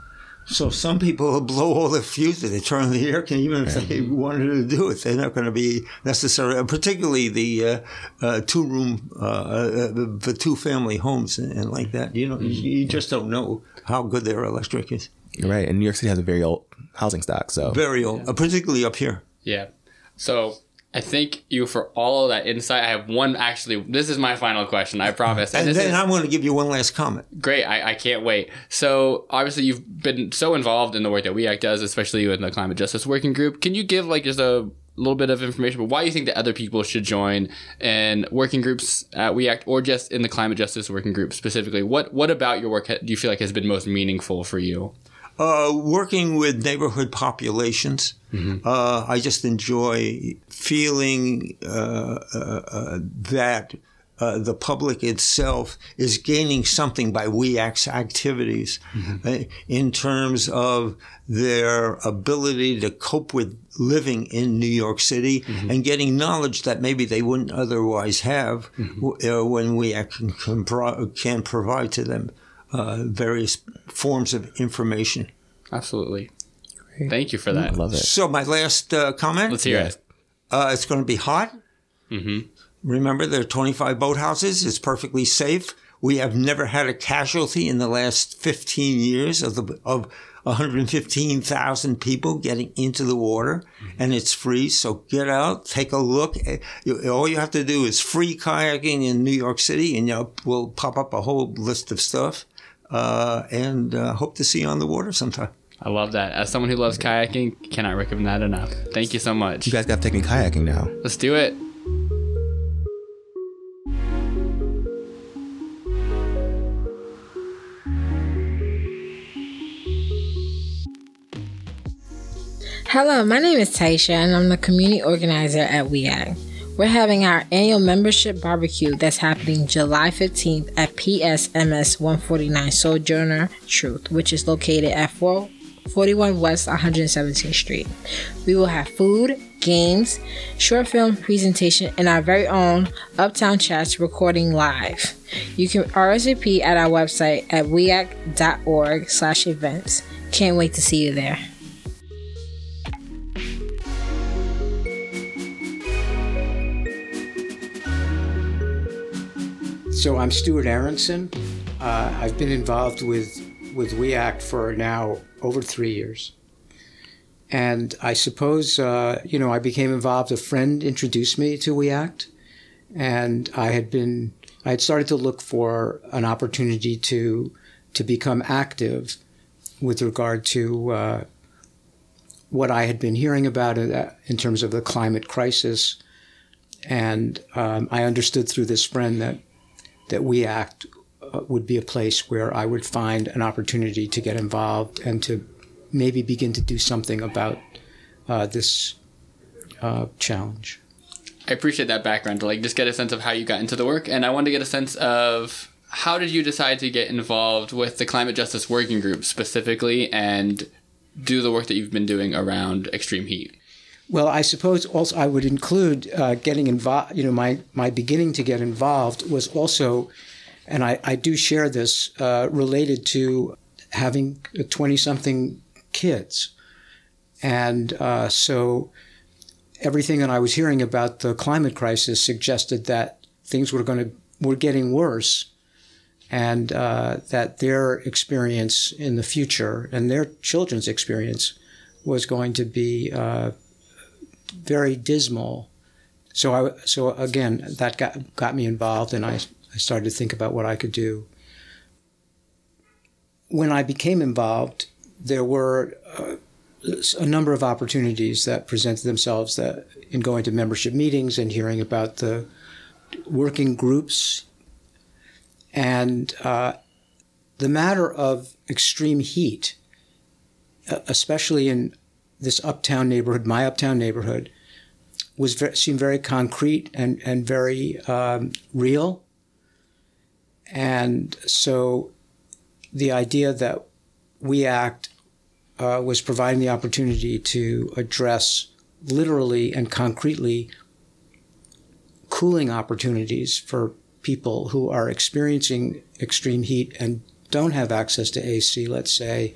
So some people will blow all the fuses. They turn on the air conditioner, even if they wanted to do it. They're not going to be necessary, particularly the uh, uh, two room, uh, uh, the two family homes and, and, like that. You know, mm-hmm. you just don't know how good their electric is. You're right. And New York City has a very old housing stock. So very old, yeah. particularly up here. Yeah. So I thank you for all of that insight. I have one actually. This is my final question. I promise. And, and then is, I'm going to give you one last comment. Great. I, I can't wait. So obviously you've been so involved in the work that WEACT does, especially in the climate justice working group. Can you give like just a little bit of information about why you think that other people should join in working groups at WEACT or just in the climate justice working group specifically? What what about your work do you feel like has been most meaningful for you? Uh, working with neighborhood populations, mm-hmm. uh, I just enjoy feeling uh, uh, uh that uh, the public itself is gaining something by WEACT's activities mm-hmm. in terms of their ability to cope with living in New York City mm-hmm. and getting knowledge that maybe they wouldn't otherwise have mm-hmm. when WEACT can, can, pro- can provide to them uh, various forms of information. Absolutely. Great. Thank you for that. I love it. So my last uh, comment. Let's hear it. Uh, it's going to be hot. Mm-hmm. Remember, there are 25 boathouses. It's perfectly safe. We have never had a casualty in the last 15 years of the of 115,000 people getting into the water, mm-hmm. and it's free. So get out, take a look. Eh, all you have to do is free kayaking in New York City, and you know, we'll pop up a whole list of stuff uh, and uh, hope to see you on the water sometime. I love that. As someone who loves kayaking, cannot recommend that enough. Thank you so much. You guys got to take me kayaking now. Let's do it. Hello, my name is Taisha, and I'm the community organizer at WEACT. We're having our annual membership barbecue that's happening July 15th at PSMS 149 Sojourner Truth, which is located at 441 West 117th Street. We will have food, games, short film presentation, and our very own Uptown Chats recording live. You can RSVP at our website at weact.org slash events. Can't wait to see you there. So I'm Stuart Aaronson. Uh, I've been involved with with WEACT for now over three years, and I suppose uh, you know I became involved. A friend introduced me to WEACT, and I had been I had started to look for an opportunity to to become active with regard to uh, what I had been hearing about in terms of the climate crisis, and um, I understood through this friend that that WEACT uh, would be a place where I would find an opportunity to get involved and to maybe begin to do something about uh, this uh, challenge. I appreciate that background to like just get a sense of how you got into the work, and I wanted to get a sense of how did you decide to get involved with the climate justice working group specifically, and do the work that you've been doing around extreme heat. Well, I suppose also I would include uh, getting involved. You know, my my beginning to get involved was also, and I, I do share this uh, related to having twenty something kids, and uh, so everything that I was hearing about the climate crisis suggested that things were going to were getting worse, and uh, that their experience in the future and their children's experience was going to be uh, very dismal. So I so again that got got me involved, and I I started to think about what I could do. When I became involved, there were uh, a number of opportunities that presented themselves that in going to membership meetings and hearing about the working groups and uh, the matter of extreme heat, especially in this uptown neighborhood, my uptown neighborhood, was seemed very concrete and and very um, real. And so, the idea that we act uh, was providing the opportunity to address literally and concretely cooling opportunities for people who are experiencing extreme heat and don't have access to AC, let's say,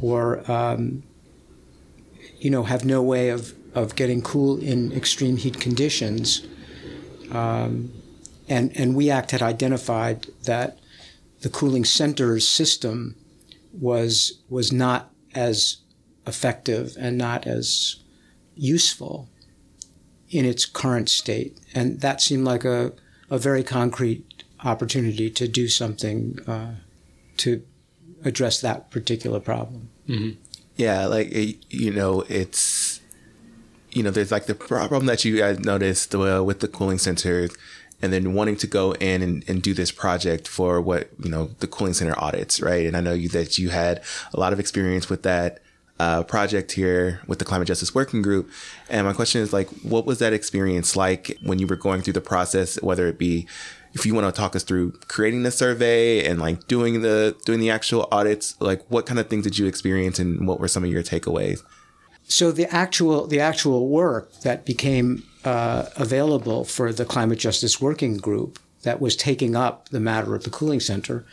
or um, you know have no way of, of getting cool in extreme heat conditions. Um, and and WEACT had identified that the cooling centers system was was not as effective and not as useful in its current state. And that seemed like a, a very concrete opportunity to do something uh, to address that particular problem. Mm-hmm. Yeah, like, you know, it's, you know, there's like the problem that you guys noticed uh, with the cooling centers and then wanting to go in and, and do this project for what, you know, the cooling center audits, right? And I know you that you had a lot of experience with that uh, project here with the Climate Justice Working Group. And my question is like, what was that experience like when you were going through the process, whether it be if you want to talk us through creating the survey and like doing the doing the actual audits, like what kind of things did you experience and what were some of your takeaways? So the actual the actual work that became uh, available for the Climate Justice Working Group that was taking up the matter of the cooling center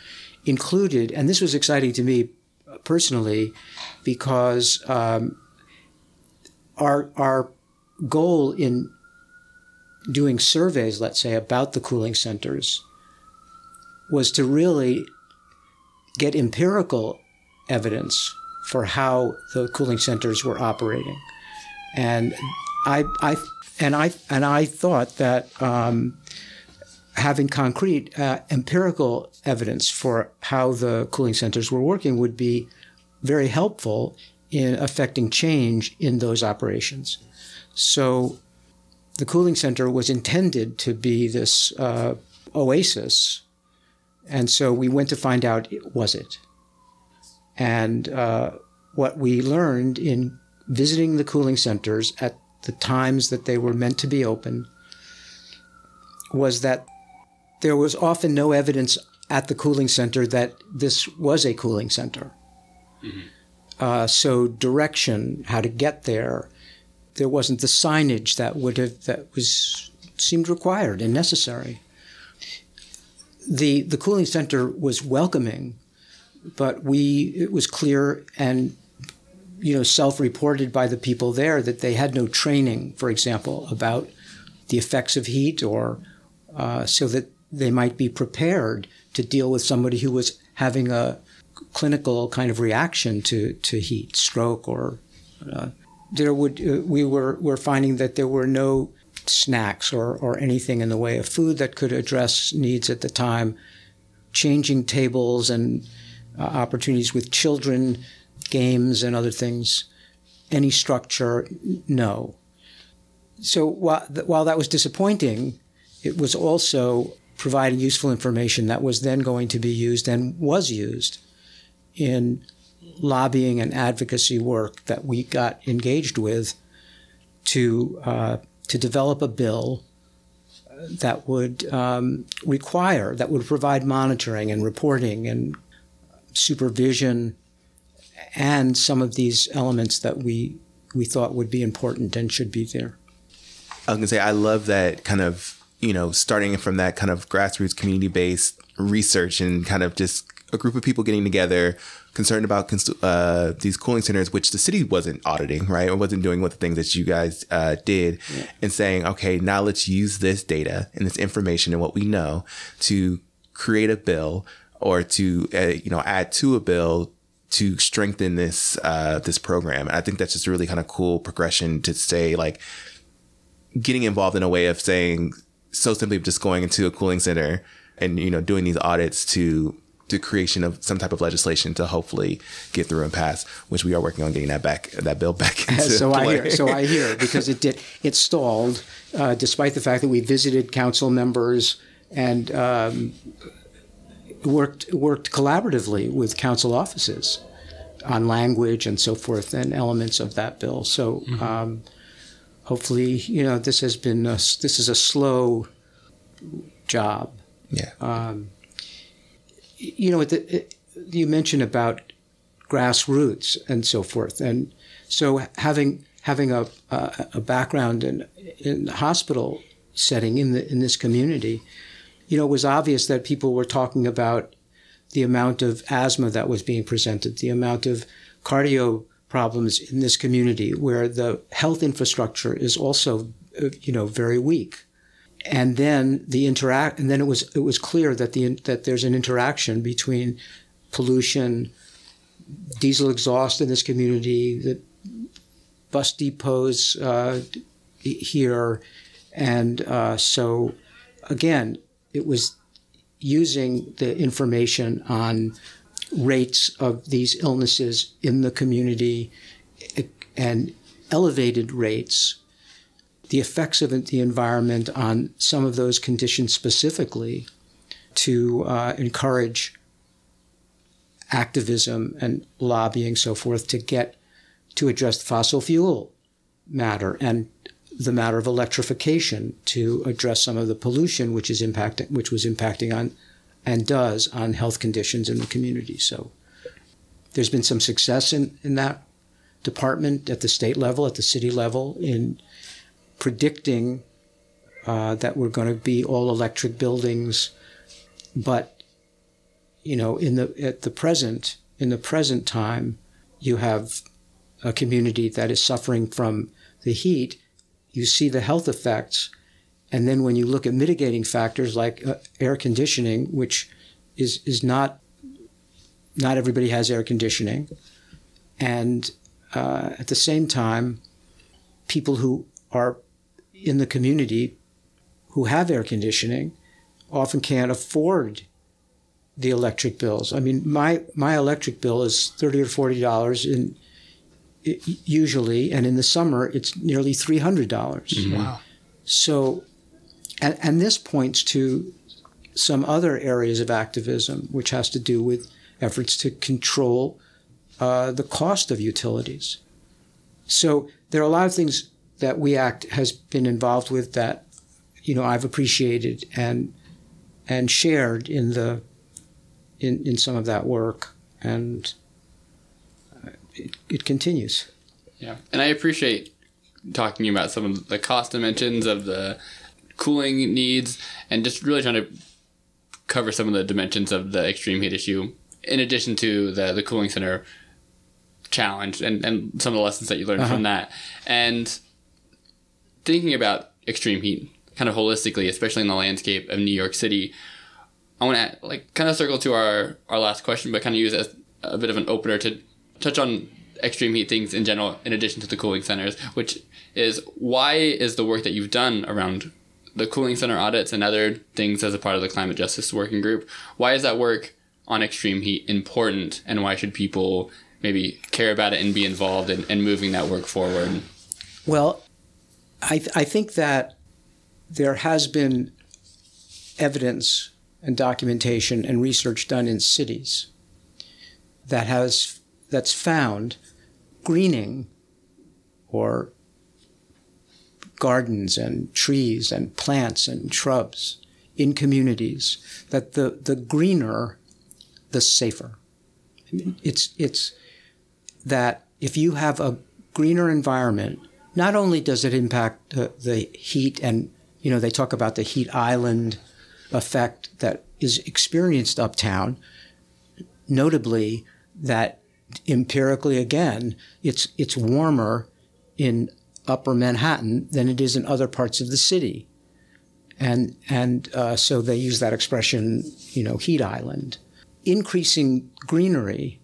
included, and this was exciting to me personally, because um, our our goal in doing surveys, let's say, about the cooling centers, was to really get empirical evidence for how the cooling centers were operating, and I, I and I and I thought that um, having concrete uh, empirical evidence for how the cooling centers were working would be very helpful in affecting change in those operations. So the cooling center was intended to be this uh, oasis. And so we went to find out, was it? And uh, what we learned in visiting the cooling centers at the times that they were meant to be open was that there was often no evidence at the cooling center that this was a cooling center. Mm-hmm. Uh, so direction, how to get there, there wasn't the signage that would have that was seemed required and necessary. The the cooling center was welcoming, but we it was clear and you know self-reported by the people there that they had no training, for example, about the effects of heat or uh, so that they might be prepared to deal with somebody who was having a clinical kind of reaction to, to heat, stroke, or uh, there would uh, we were were finding that there were no snacks or, or anything in the way of food that could address needs at the time. Changing tables and uh, opportunities with children, games and other things. Any structure, no. So while, while that was disappointing, it was also providing useful information that was then going to be used and was used in lobbying and advocacy work that we got engaged with to uh, to develop a bill that would um, require that would provide monitoring and reporting and supervision and some of these elements that we we thought would be important and should be there. I was gonna say I love that kind of you know starting from that kind of grassroots community based research and kind of just a group of people getting together concerned about uh, these cooling centers, which the city wasn't auditing, right? Or wasn't doing what the things that you guys uh, did yeah. and saying, okay, now let's use this data and this information and what we know to create a bill or to, uh, you know, add to a bill to strengthen this, uh, this program. And I think that's just a really kind of cool progression to say like getting involved in a way of saying so simply just going into a cooling center and, you know, doing these audits to the creation of some type of legislation to hopefully get through and pass, which we are working on getting that back, that bill back into so play. I hear, so I hear because it did, it stalled, uh, despite the fact that we visited council members and um, worked worked collaboratively with council offices on language and so forth and elements of that bill. So um, hopefully, you know, this has been a, this is a slow job. Yeah. Um, you know, it, you mentioned about grassroots and so forth, and so having having a a, a background in in the hospital setting in the in this community, you know, it was obvious that people were talking about the amount of asthma that was being presented, the amount of cardio problems in this community where the health infrastructure is also, you know, very weak. And then the interact, and then it was it was clear that the that there's an interaction between pollution, diesel exhaust in this community, the bus depots uh, here, and uh, so again, it was using the information on rates of these illnesses in the community and elevated rates, the effects of the environment on some of those conditions specifically to uh, encourage activism and lobbying, so forth, to get to address fossil fuel matter and the matter of electrification to address some of the pollution which is impacting which was impacting on and does on health conditions in the community. So there's been some success in, in that department at the state level, at the city level, in predicting uh, that we're going to be all electric buildings, but you know, in the at the present in the present time, you have a community that is suffering from the heat you see the health effects. And then when you look at mitigating factors like uh, air conditioning, which is, is not, not everybody has air conditioning. And uh, at the same time, people who are in the community who have air conditioning often can't afford the electric bills. I mean, my my electric bill is thirty or forty dollars in usually, and in the summer it's nearly three hundred dollars. Mm-hmm. Wow! So, and and this points to some other areas of activism, which has to do with efforts to control uh, the cost of utilities. So there are a lot of things that We Act has been involved with that, you know, I've appreciated and and shared in the in in some of that work and it, it continues. Yeah, and I appreciate talking about some of the cost dimensions of the cooling needs and just really trying to cover some of the dimensions of the extreme heat issue in addition to the, the cooling center challenge and, and some of the lessons that you learned uh-huh. from that. And thinking about extreme heat kind of holistically, especially in the landscape of New York City, I want to like kind of circle to our, our last question, but kind of use as a bit of an opener to touch on extreme heat things in general, in addition to the cooling centers, which is why is the work that you've done around the cooling center audits and other things as a part of the climate justice working group, why is that work on extreme heat important and why should people maybe care about it and be involved in, in moving that work forward? Well, I, th- I think that there has been evidence and documentation and research done in cities that has that's found greening or gardens and trees and plants and shrubs in communities that the, the greener the safer. I mean, it's it's that if you have a greener environment not only does it impact the, heat and you know they talk about the heat island effect that is experienced uptown notably that empirically again, it's it's warmer in Upper Manhattan than it is in other parts of the city, and and uh, so they use that expression, you know, heat island. Increasing greenery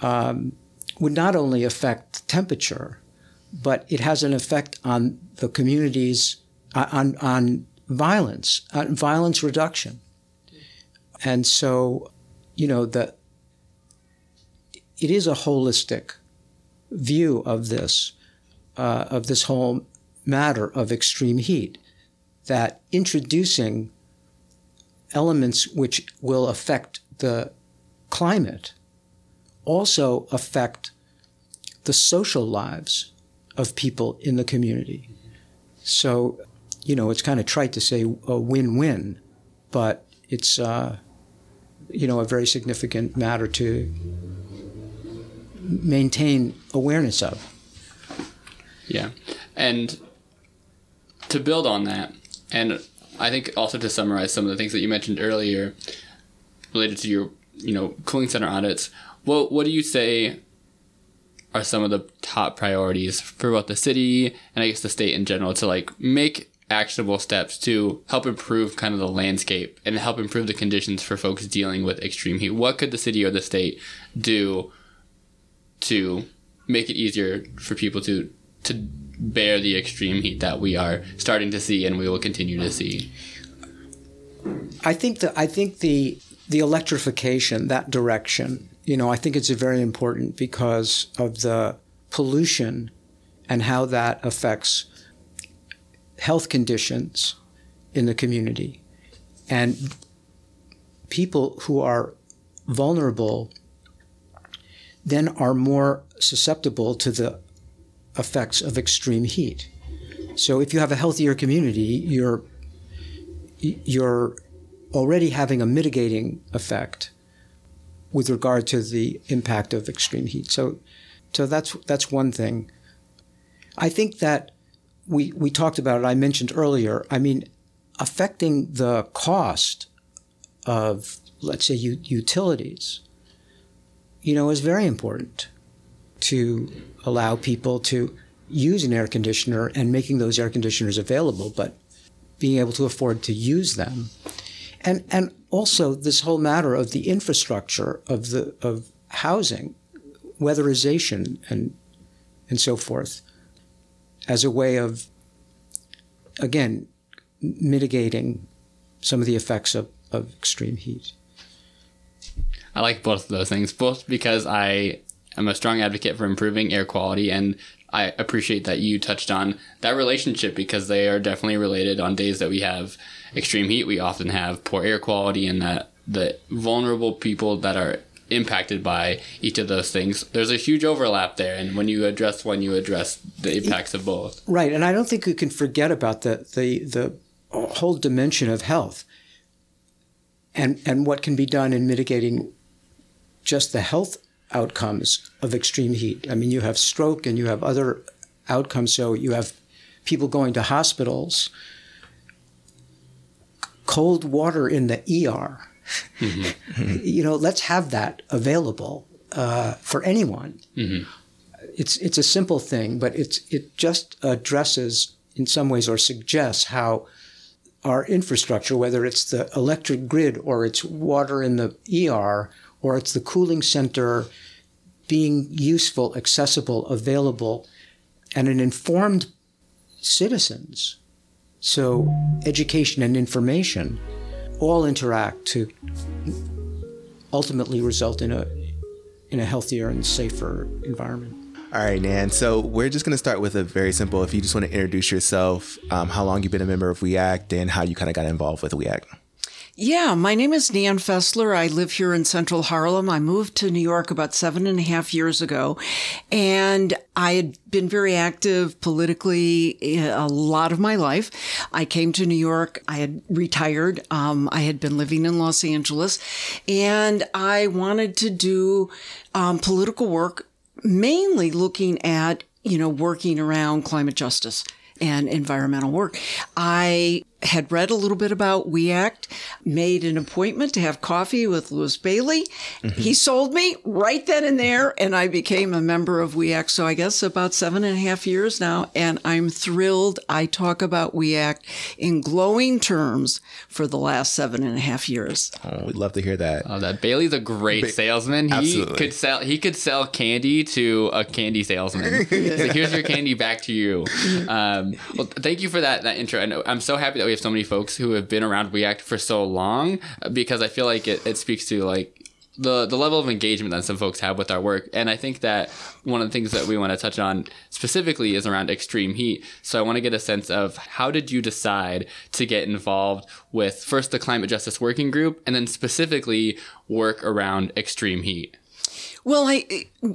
um, would not only affect temperature, but it has an effect on the communities uh, on on violence, on violence reduction, and so you know the it is a holistic view of this, uh, of this whole matter of extreme heat, that introducing elements which will affect the climate also affect the social lives of people in the community. So, you know, it's kind of trite to say a win-win, but it's uh, you know a very significant matter to maintain awareness of. Yeah. And to build on that, and I think also to summarize some of the things that you mentioned earlier related to your, you know, cooling center audits, what what do you say are some of the top priorities for both the city and I guess the state in general to like make actionable steps to help improve kind of the landscape and help improve the conditions for folks dealing with extreme heat? What could the city or the state do to make it easier for people to to bear the extreme heat that we are starting to see and we will continue to see? I think that I think the the electrification that direction, you know, I think it's very important because of the pollution and how that affects health conditions in the community and people who are vulnerable then are more susceptible to the effects of extreme heat. So if you have a healthier community, you're you're already having a mitigating effect with regard to the impact of extreme heat. So so that's that's one thing. I think that we we talked about it. I mentioned earlier. I mean, affecting the cost of let's say utilities, you know, is very important to allow people to use an air conditioner and making those air conditioners available, but being able to afford to use them. And, and also this whole matter of the infrastructure of the of housing, weatherization and and so forth, as a way of again mitigating some of the effects of, of extreme heat. I like both of those things, both because I am a strong advocate for improving air quality and I appreciate that you touched on that relationship because they are definitely related on days that we have extreme heat. We often have poor air quality and that the vulnerable people that are impacted by each of those things. There's a huge overlap there. And when you address one, you address the impacts of both. Right. And I don't think we can forget about the, the, the whole dimension of health and, and what can be done in mitigating just the health outcomes of extreme heat. I mean, you have stroke and you have other outcomes. So you have people going to hospitals, cold water in the ER. Mm-hmm. you know, let's have that available uh, for anyone. Mm-hmm. It's it's a simple thing, but it's it just addresses in some ways or suggests how our infrastructure, whether it's the electric grid or it's water in the ER or it's the cooling center being useful, accessible, available, and an informed citizens. So education and information all interact to ultimately result in a in a healthier and safer environment. All right, Nan. So we're just going to start with a very simple. If you just want to introduce yourself, um, how long you've been a member of WEACT, and how you kind of got involved with WEACT. Yeah, my name is Nan Faessler. I live here in central Harlem. I moved to New York about seven and a half years ago, and I had been very active politically eh, a lot of my life. I came to New York. I had retired. Um, I had been living in Los Angeles, and I wanted to do um, political work, mainly looking at you know working around climate justice and environmental work. I had read a little bit about WEACT, made an appointment to have coffee with Louis Bailey. Mm-hmm. He sold me right then and there, and I became a member of WEACT. So I guess about seven and a half years now, and I'm thrilled. I talk about WEACT in glowing terms for the last seven and a half years. Oh, we'd love to hear that. Oh, that Bailey's a great ba- salesman. He Absolutely. could sell. He could sell candy to a candy salesman. so here's your candy back to you. Um, well, thank you for that that intro. I I'm so happy that we have so many folks who have been around WEACT for so long because I feel like it, it speaks to like the the level of engagement that some folks have with our work. And I think that one of the things that we want to touch on specifically is around extreme heat. So I want to get a sense of how did you decide to get involved with first the climate justice working group and then specifically work around extreme heat. Well, I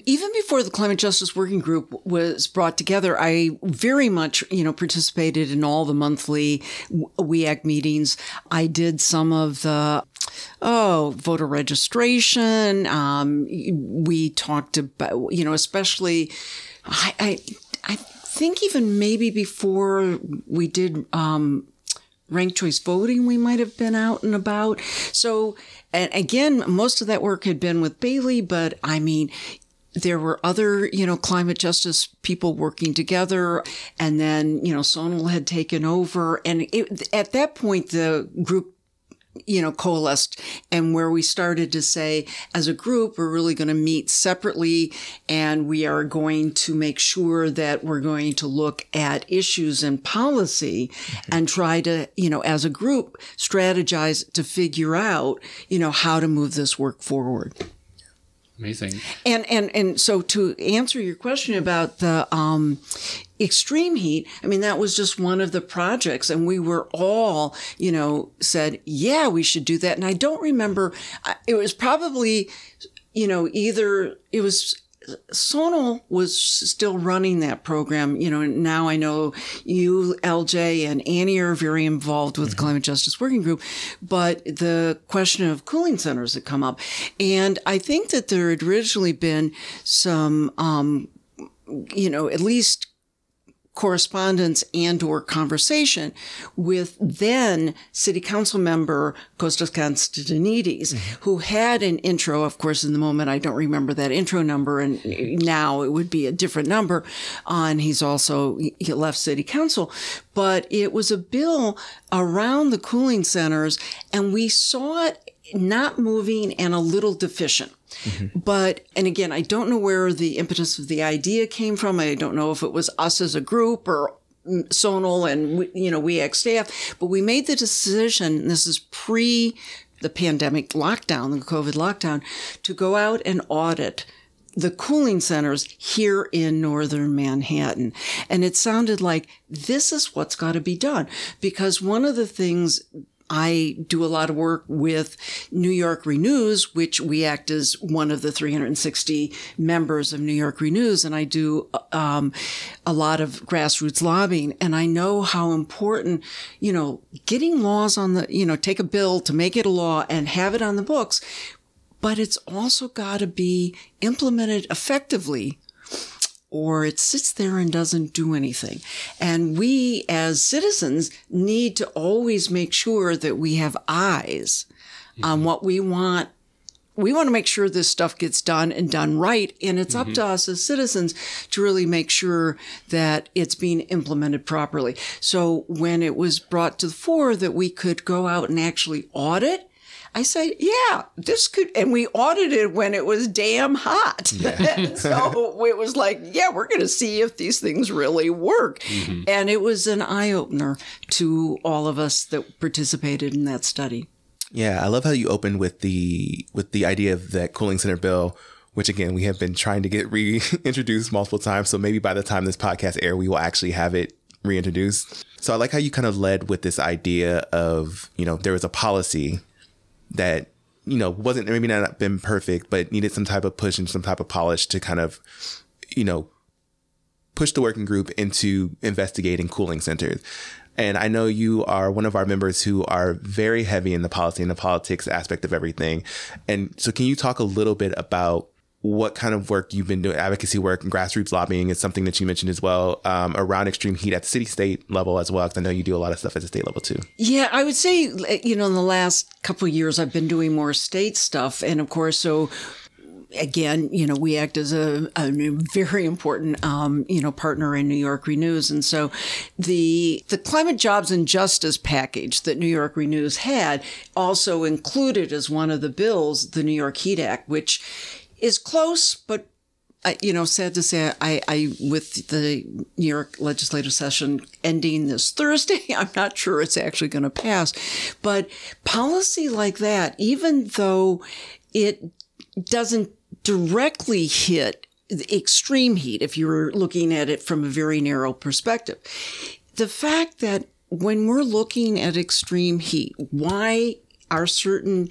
even before the climate justice working group was brought together, I very much, you know, participated in all the monthly WEACT meetings. I did some of the oh voter registration. Um, we talked about, you know, especially I, I, I think even maybe before we did um, ranked choice voting, we might have been out and about. So and again, most of that work had been with Bailey, but I mean, there were other, you know, climate justice people working together. And then, you know, Sonal had taken over. And it, at that point, the group you know, coalesced and where we started to say, as a group, we're really going to meet separately and we are going to make sure that we're going to look at issues and policy mm-hmm. and try to, you know, as a group, strategize to figure out, you know, how to move this work forward. Amazing. And and and so to answer your question about the um, extreme heat, I mean that was just one of the projects, and we were all, you know, said, yeah, we should do that. And I don't remember. It was probably, you know, either it was Sonal was still running that program. You know, now I know you, LJ, and Annie are very involved with mm-hmm. the Climate Justice Working Group, but the question of cooling centers had come up. And I think that there had originally been some, um, you know, at least correspondence and or conversation with then city council member Kostas Constantinides, mm-hmm. who had an intro. Of course, in the moment, I don't remember that intro number. And now it would be a different number on he's also, he left city council, but it was a bill around the cooling centers and we saw it not moving and a little deficient. Mm-hmm. But, and again, I don't know where the impetus of the idea came from. I don't know if it was us as a group or Sonal and, you know, WEACT staff, but we made the decision, this is pre the pandemic lockdown, the COVID lockdown, to go out and audit the cooling centers here in northern Manhattan. And it sounded like this is what's got to be done because one of the things I do a lot of work with New York Renews, which we act as one of the 360 members of New York Renews, and I do um, a lot of grassroots lobbying. And I know how important, you know, getting laws on the, you know, take a bill to make it a law and have it on the books, but it's also got to be implemented effectively or it sits there and doesn't do anything. And we as citizens need to always make sure that we have eyes mm-hmm. on what we want. We want to make sure this stuff gets done and done right. And it's mm-hmm. up to us as citizens to really make sure that it's being implemented properly. So when it was brought to the fore that we could go out and actually audit I said, yeah, this could, and we audited when it was damn hot. Yeah. so it was like, yeah, we're going to see if these things really work. Mm-hmm. And it was an eye opener to all of us that participated in that study. Yeah, I love how you opened with the with the idea of that cooling center bill, which again we have been trying to get reintroduced multiple times. So maybe by the time this podcast air, we will actually have it reintroduced. So I like how you kind of led with this idea of you know there was a policy that you know wasn't maybe not been perfect, but needed some type of push and some type of polish to kind of you know push the working group into investigating cooling centers. And I know you are one of our members who are very heavy in the policy and the politics aspect of everything. And so, can you talk a little bit about what kind of work you've been doing, advocacy work and grassroots lobbying is something that you mentioned as well um, around extreme heat at the city state level as well. Because I know you do a lot of stuff at the state level too. Yeah, I would say, you know, in the last couple of years, I've been doing more state stuff. And of course, so again, you know, we act as a, a very important, um, you know, partner in New York Renews, and so the the climate jobs and justice package that New York Renews had also included as one of the bills the New York Heat Act, which is close, but you know, sad to say, I, I, with the New York legislative session ending this Thursday, I'm not sure it's actually going to pass. But policy like that, even though it doesn't directly hit extreme heat if you're looking at it from a very narrow perspective. The fact that when we're looking at extreme heat, why are certain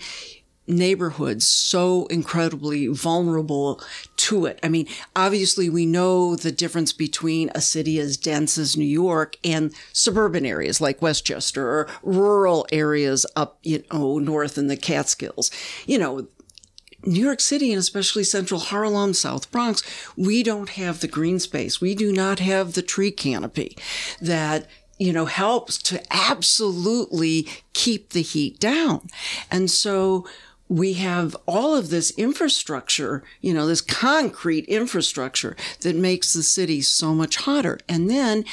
neighborhoods so incredibly vulnerable to it. I mean, obviously we know the difference between a city as dense as New York and suburban areas like Westchester or rural areas up, you know, north in the Catskills. You know, New York City and especially central Harlem, South Bronx, we don't have the green space. We do not have the tree canopy that you know, helps to absolutely keep the heat down. And so we have all of this infrastructure, you know, this concrete infrastructure that makes the city so much hotter. And then,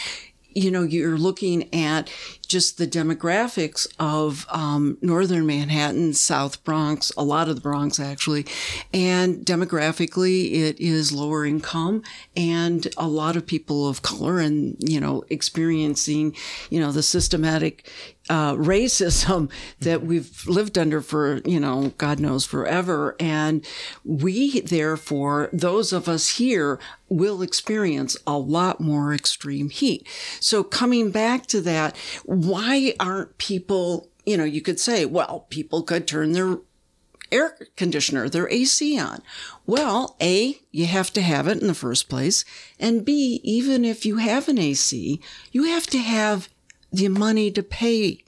you know, you're looking at just the demographics of um, northern Manhattan, South Bronx, a lot of the Bronx actually, and demographically it is lower income and a lot of people of color and you know experiencing you know the systematic uh, racism that we've lived under for, you know, God knows forever. And we, therefore, those of us here will experience a lot more extreme heat. So coming back to that, why aren't people, you know, you could say, well, people could turn their air conditioner, their AC on. Well, A, you have to have it in the first place. And B, even if you have an AC, you have to have the money to pay.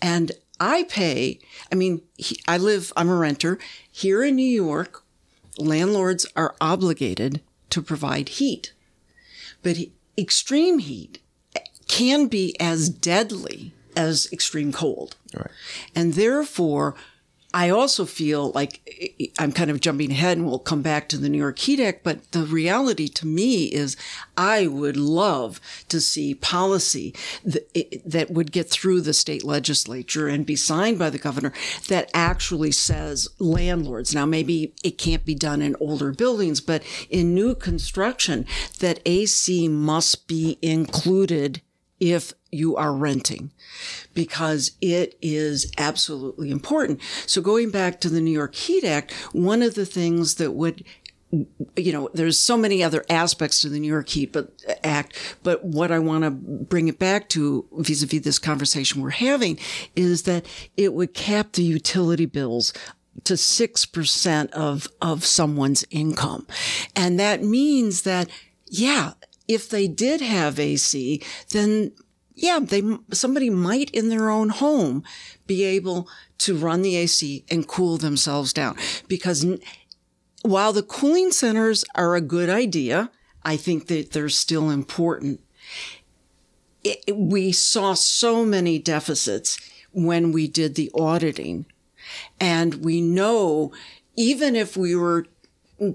And I pay, I mean, I live, I'm a renter. Here in New York, landlords are obligated to provide heat. But extreme heat can be as deadly as extreme cold. Right. And therefore, I also feel like I'm kind of jumping ahead and we'll come back to the New York Heat Act, but the reality to me is I would love to see policy that, that would get through the state legislature and be signed by the governor that actually says landlords, now maybe it can't be done in older buildings, but in new construction, that AC must be included if you are renting because it is absolutely important. So going back to the New York Heat Act, one of the things that would you know, there's so many other aspects to the New York Heat but, Act, but what I want to bring it back to vis-a-vis this conversation we're having is that it would cap the utility bills to 6% of, of someone's income. And that means that, yeah, if they did have AC, then yeah, they somebody might in their own home be able to run the AC and cool themselves down because while the cooling centers are a good idea, I think that they're still important. It, we saw so many deficits when we did the auditing. And we know even if we were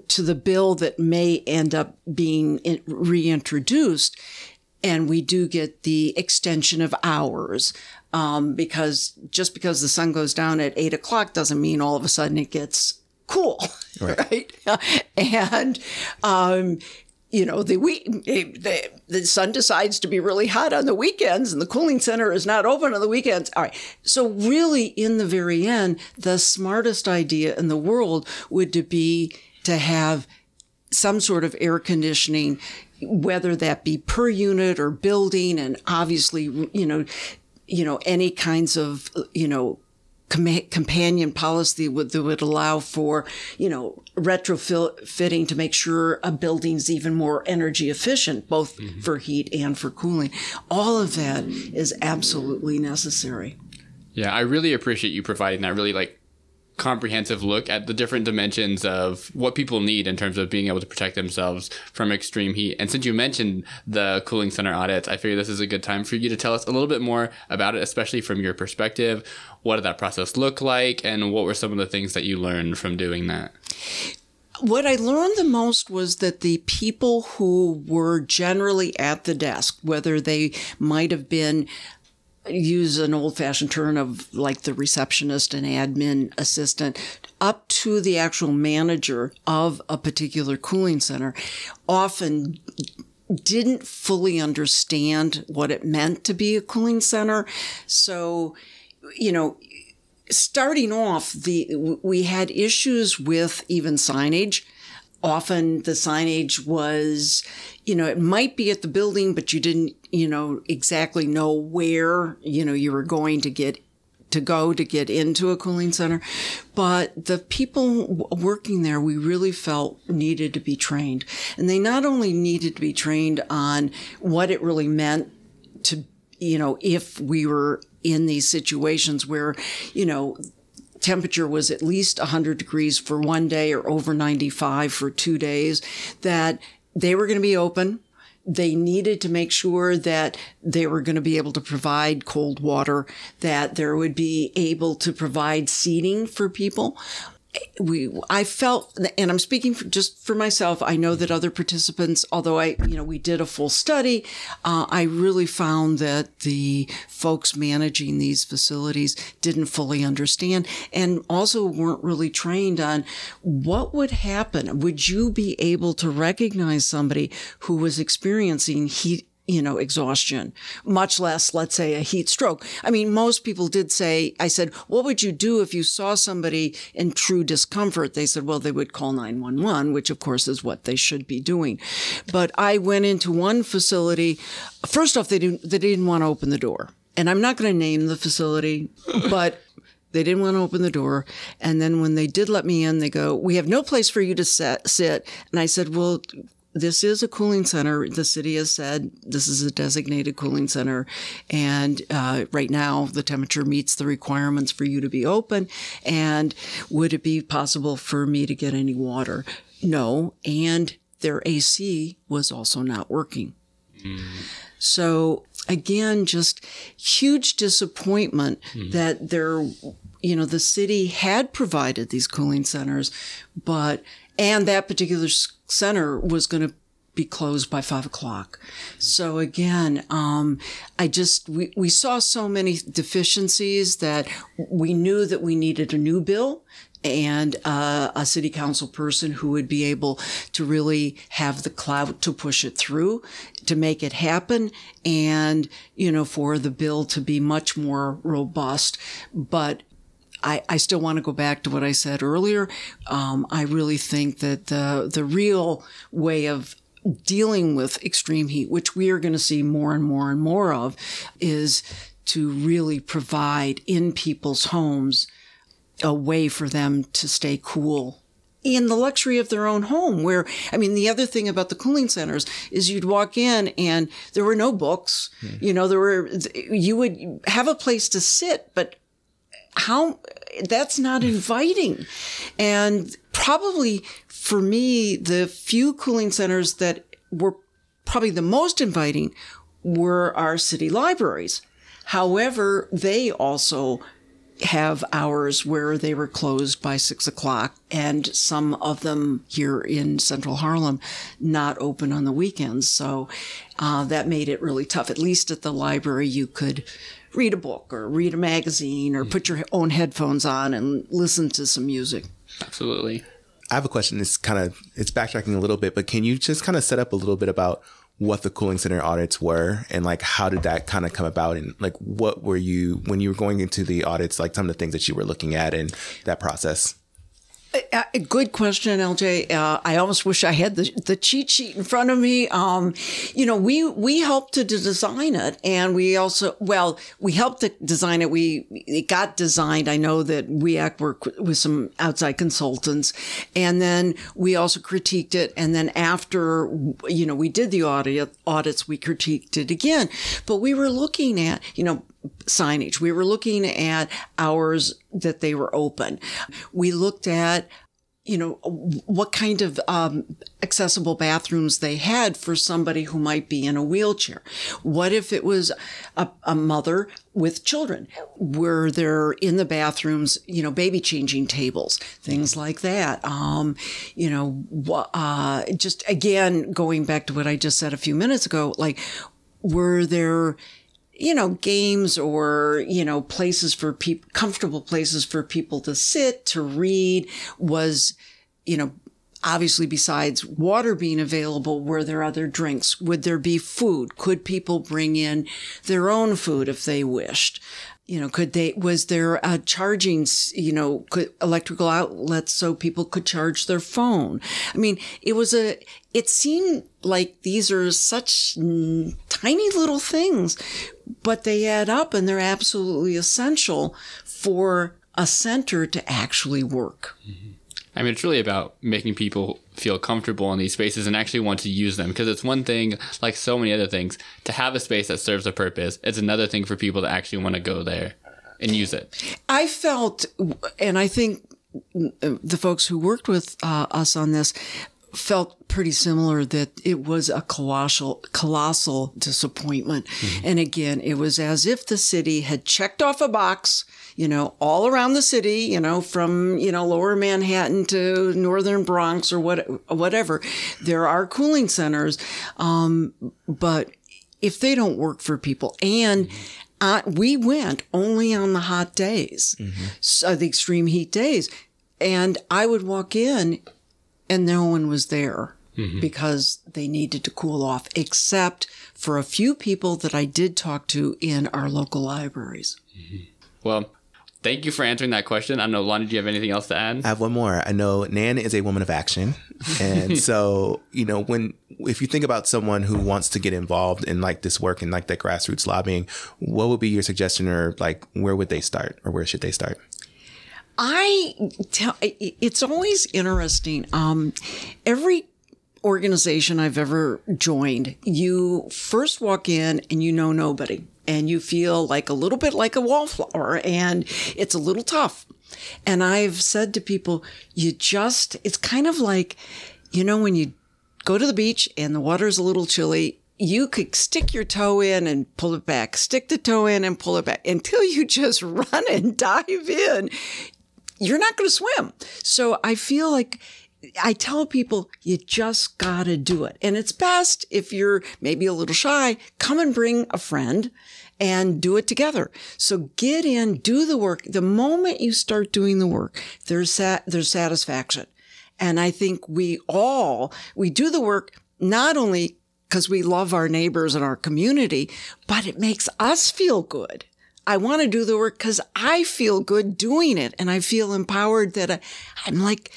to the bill that may end up being reintroduced, and we do get the extension of hours um, because just because the sun goes down at eight o'clock doesn't mean all of a sudden it gets cool, right? right? and um, you know the week the, the sun decides to be really hot on the weekends and the cooling center is not open on the weekends all right so really in the very end the smartest idea in the world would to be to have some sort of air conditioning whether that be per unit or building, and obviously, you know, you know, any kinds of, you know, companion policy would, that would allow for, you know, retrofitting to make sure a building's even more energy efficient, both mm-hmm. for heat and for cooling. All of that is absolutely necessary. Yeah, I really appreciate you providing that really like comprehensive look at the different dimensions of what people need in terms of being able to protect themselves from extreme heat. And since you mentioned the cooling center audits, I figure this is a good time for you to tell us a little bit more about it, especially from your perspective. What did that process look like, and what were some of the things that you learned from doing that? What I learned the most was that the people who were generally at the desk, whether they might have been use an old fashioned term of like the receptionist and admin assistant up to the actual manager of a particular cooling center often didn't fully understand what it meant to be a cooling center. So, you know, starting off, the we had issues with even signage. Often the signage was, you know, it might be at the building, but you didn't, you know, exactly know where, you know, you were going to get to go to get into a cooling center. But the people working there, we really felt needed to be trained. And they not only needed to be trained on what it really meant to, you know, if we were in these situations where, you know, temperature was at least 100 degrees for one day or over 95 for two days, that they were going to be open. They needed to make sure that they were going to be able to provide cold water, that there would be able to provide seating for people we I felt and I'm speaking for, just for myself I know that other participants although I you know we did a full study uh, I really found that the folks managing these facilities didn't fully understand and also weren't really trained on what would happen. Would you be able to recognize somebody who was experiencing heat you know, exhaustion, much less, let's say, a heat stroke. I mean, most people did say, I said, what would you do if you saw somebody in true discomfort? They said, well, they would call 911, which of course is what they should be doing. But I went into one facility. First off, they didn't, they didn't want to open the door. And I'm not going to name the facility, but they didn't want to open the door. And then when they did let me in, they go, we have no place for you to set, sit. And I said, well, this is a cooling center. The city has said this is a designated cooling center. And uh, right now, the temperature meets the requirements for you to be open. And would it be possible for me to get any water? No. And their AC was also not working. Mm. So again, just huge disappointment mm. that there, you know, the city had provided these cooling centers, but and that particular center was going to be closed by five o'clock. So again, um, I just we, we saw so many deficiencies that we knew that we needed a new bill and uh, a city council person who would be able to really have the clout to push it through to make it happen and you know for the bill to be much more robust but I, I still want to go back to what I said earlier. Um, I really think that the the real way of dealing with extreme heat, which we are going to see more and more and more of, is to really provide in people's homes a way for them to stay cool in the luxury of their own home where i mean the other thing about the cooling centers is you'd walk in and there were no books mm. you know there were you would have a place to sit but how that's not inviting. And probably for me, the few cooling centers that were probably the most inviting were our city libraries. However, they also have hours where they were closed by six o'clock, and some of them here in central Harlem not open on the weekends. So uh, that made it really tough. At least at the library, you could read a book or read a magazine or mm. put your own headphones on and listen to some music. Absolutely. I have a question. It's kind of it's backtracking a little bit, but can you just kind of set up a little bit about what the cooling center audits were and like how did that kind of come about and like what were you when you were going into the audits like some of the things that you were looking at in that process? A good question, LJ. Uh, I almost wish I had the, the cheat sheet in front of me. Um, you know, we we helped to design it, and we also well, we helped to design it. We it got designed. I know that WEACT worked with some outside consultants, and then we also critiqued it. And then after you know we did the audit audits, we critiqued it again. But we were looking at you know signage. We were looking at hours that they were open. We looked at you know what kind of um, accessible bathrooms they had for somebody who might be in a wheelchair what if it was a, a, mother with children were there in the bathrooms you know baby changing tables things like that um, you know uh, just again going back to what i just said a few minutes ago like were there you know, games or, you know, places for people, comfortable places for people to sit, to read was, you know, obviously besides water being available, were there other drinks? Would there be food? Could people bring in their own food if they wished? You know, could they, was there a charging, you know, could electrical outlets so people could charge their phone? I mean, it was a, it seemed like these are such tiny little things, but they add up and they're absolutely essential for a center to actually work. I mean, it's really about making people feel comfortable in these spaces and actually want to use them. Because it's one thing, like so many other things, to have a space that serves a purpose. It's another thing for people to actually want to go there and use it. I felt, and I think the folks who worked with uh, us on this felt pretty similar that it was a colossal colossal disappointment. And again it was as if the city had checked off a box you know all around the city you know from you know lower manhattan to northern bronx or what whatever. There are cooling centers um, but if they don't work for people and uh, we went only on the hot days so the extreme heat days and i would walk in and no one was there mm-hmm. because they needed to cool off, except for a few people that I did talk to in our local libraries. Mm-hmm. Well, thank you for answering that question. I don't know, Lonnie, do you have anything else to add? I have one more. I know Nan is a woman of action. And so, you know, when if you think about someone who wants to get involved in like this work and like that grassroots lobbying, what would be your suggestion or like where would they start or where should they start? I tell it's always interesting. Um, every organization I've ever joined, you first walk in and you know nobody, and you feel like a little bit like a wallflower, and it's a little tough. And I've said to people, you just, it's kind of like, you know, when you go to the beach and the water's a little chilly, you could stick your toe in and pull it back, stick the toe in and pull it back until you just run and dive in. You're not going to swim. So I feel like I tell people you just got to do it. And it's best if you're maybe a little shy, come and bring a friend and do it together. So get in, do the work. The moment you start doing the work, there's sat, there's satisfaction. And I think we all, we do the work not only because we love our neighbors and our community, but it makes us feel good. I want to do the work because I feel good doing it and I feel empowered that I, I'm like,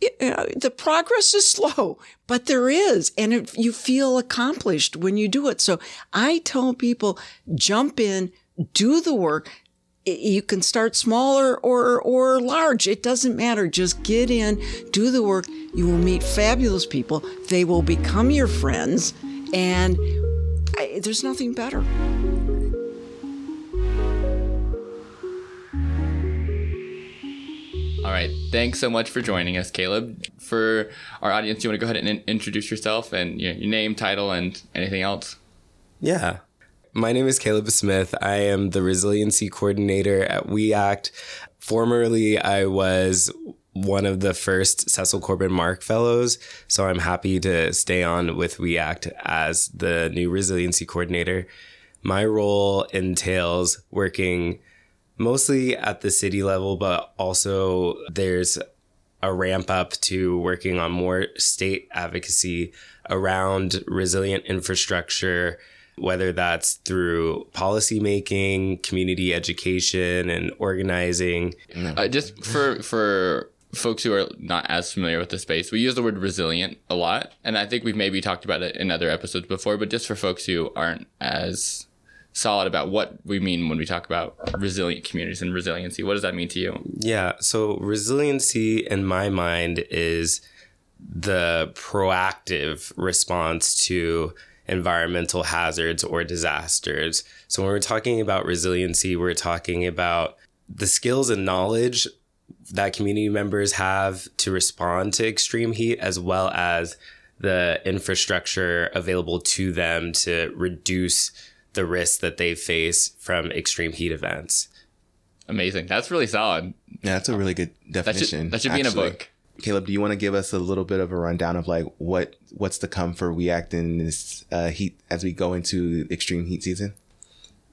you uh, know, the progress is slow, but there is. And it, you feel accomplished when you do it. So I tell people jump in, do the work. You can start smaller or, or large. It doesn't matter. Just get in, do the work. You will meet fabulous people. They will become your friends. And I, there's nothing better. All right. Thanks so much for joining us, Caleb. For our audience, you want to go ahead and in- introduce yourself and your, your name, title, and anything else? Yeah. My name is Caleb Smith. I am the resiliency coordinator at We Act. Formerly, I was one of the first Cecil Corbin Mark Fellows, so I'm happy to stay on with We Act as the new resiliency coordinator. My role entails working mostly at the city level, but also there's a ramp up to working on more state advocacy around resilient infrastructure, whether that's through policymaking, community education, and organizing. Uh, just for for folks who are not as familiar with the space, we use the word resilient a lot, and I think we've maybe talked about it in other episodes before. But just for folks who aren't as solid about what we mean when we talk about resilient communities and resiliency, what does that mean to you? Yeah. So resiliency in my mind is the proactive response to environmental hazards or disasters. So when we're talking about resiliency, we're talking about the skills and knowledge that community members have to respond to extreme heat as well as the infrastructure available to them to reduce the risks that they face from extreme heat events. Amazing. That's really solid. Yeah, that's a really good That definition. should that should be in a book. Caleb, do you want to give us a little bit of a rundown of like what what's to come for WEACT in this uh, heat as we go into extreme heat season?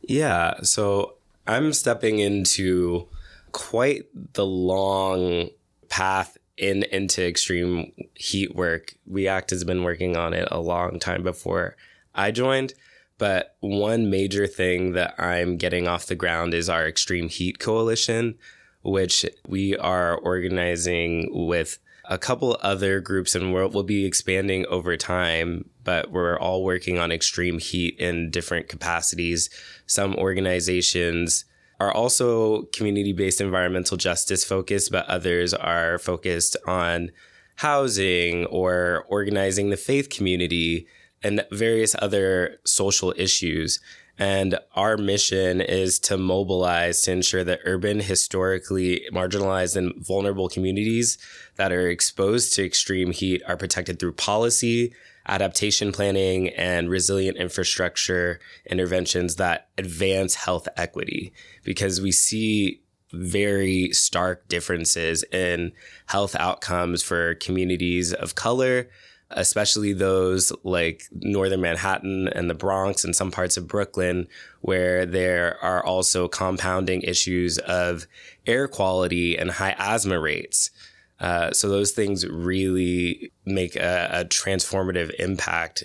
Yeah, so I'm stepping into quite the long path in into extreme heat work. WEACT has been working on it a long time before I joined, But one major thing that I'm getting off the ground is our Extreme Heat Coalition, which we are organizing with a couple other groups and we'll, we'll be expanding over time, but we're all working on extreme heat in different capacities. Some organizations are also community based environmental justice focused, but others are focused on housing or organizing the faith community and various other social issues. And our mission is to mobilize to ensure that urban, historically marginalized, and vulnerable communities that are exposed to extreme heat are protected through policy, adaptation planning, and resilient infrastructure interventions that advance health equity. Because we see very stark differences in health outcomes for communities of color especially those like northern Manhattan and the Bronx and some parts of Brooklyn, where there are also compounding issues of air quality and high asthma rates. Uh, so those things really make a, a transformative impact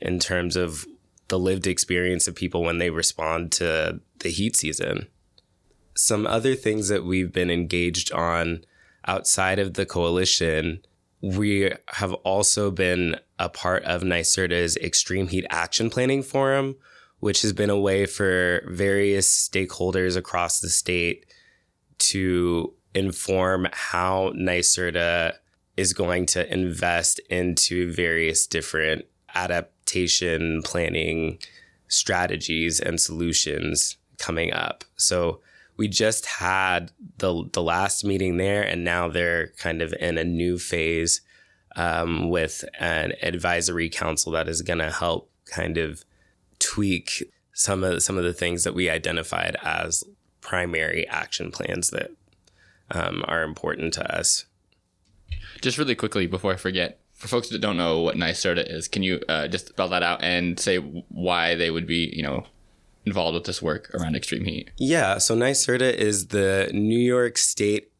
in terms of the lived experience of people when they respond to the heat season. Some other things that we've been engaged on outside of the coalition we have also been a part of NYSERDA's Extreme Heat Action Planning Forum, which has been a way for various stakeholders across the state to inform how NYSERDA is going to invest into various different adaptation planning strategies and solutions coming up. So we just had the the last meeting there, and now they're kind of in a new phase um, with an advisory council that is going to help kind of tweak some of some of the things that we identified as primary action plans that um, are important to us. Just really quickly before I forget, for folks that don't know what NYSERDA is, can you uh, just spell that out and say why they would be, you know, involved with this work around extreme heat? Yeah, so NYSERDA is the New York State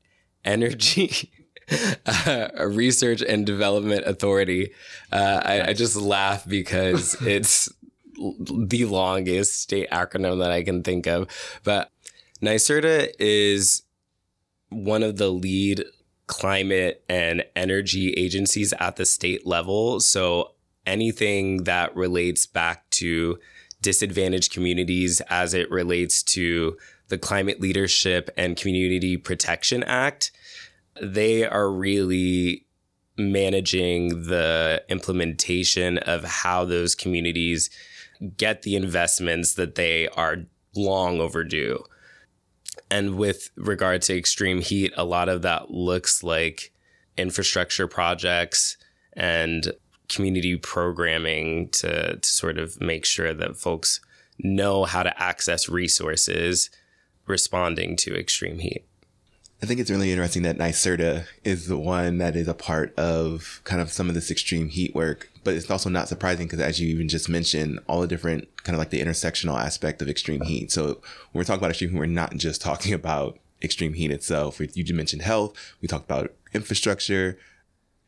Energy uh, Research and Development Authority. Uh, I, I just laugh because it's the longest state acronym that I can think of. But NYSERDA is one of the lead climate and energy agencies at the state level. So anything that relates back to disadvantaged communities as it relates to the Climate Leadership and Community Protection Act, they are really managing the implementation of how those communities get the investments that they are long overdue. And with regard to extreme heat, a lot of that looks like infrastructure projects and community programming to, to sort of make sure that folks know how to access resources responding to extreme heat. I think it's really interesting that NYSERDA is the one that is a part of kind of some of this extreme heat work. But it's also not surprising because, as you even just mentioned, all the different kind of like the intersectional aspect of extreme heat. So when we're talking about extreme heat, we're not just talking about extreme heat itself. You mentioned health. We talked about infrastructure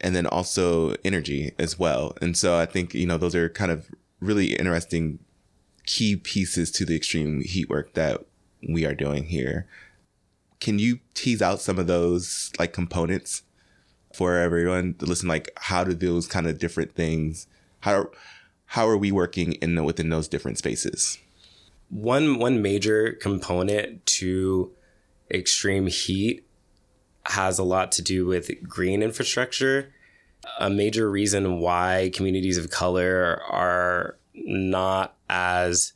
and then also energy as well. And so I think, you know, those are kind of really interesting key pieces to the extreme heat work that we are doing here. Can you tease out some of those like components for everyone to listen? Like, how do those kind of different things, how, how are we working in the, within those different spaces? One, one major component to extreme heat has a lot to do with green infrastructure. A major reason why communities of color are not as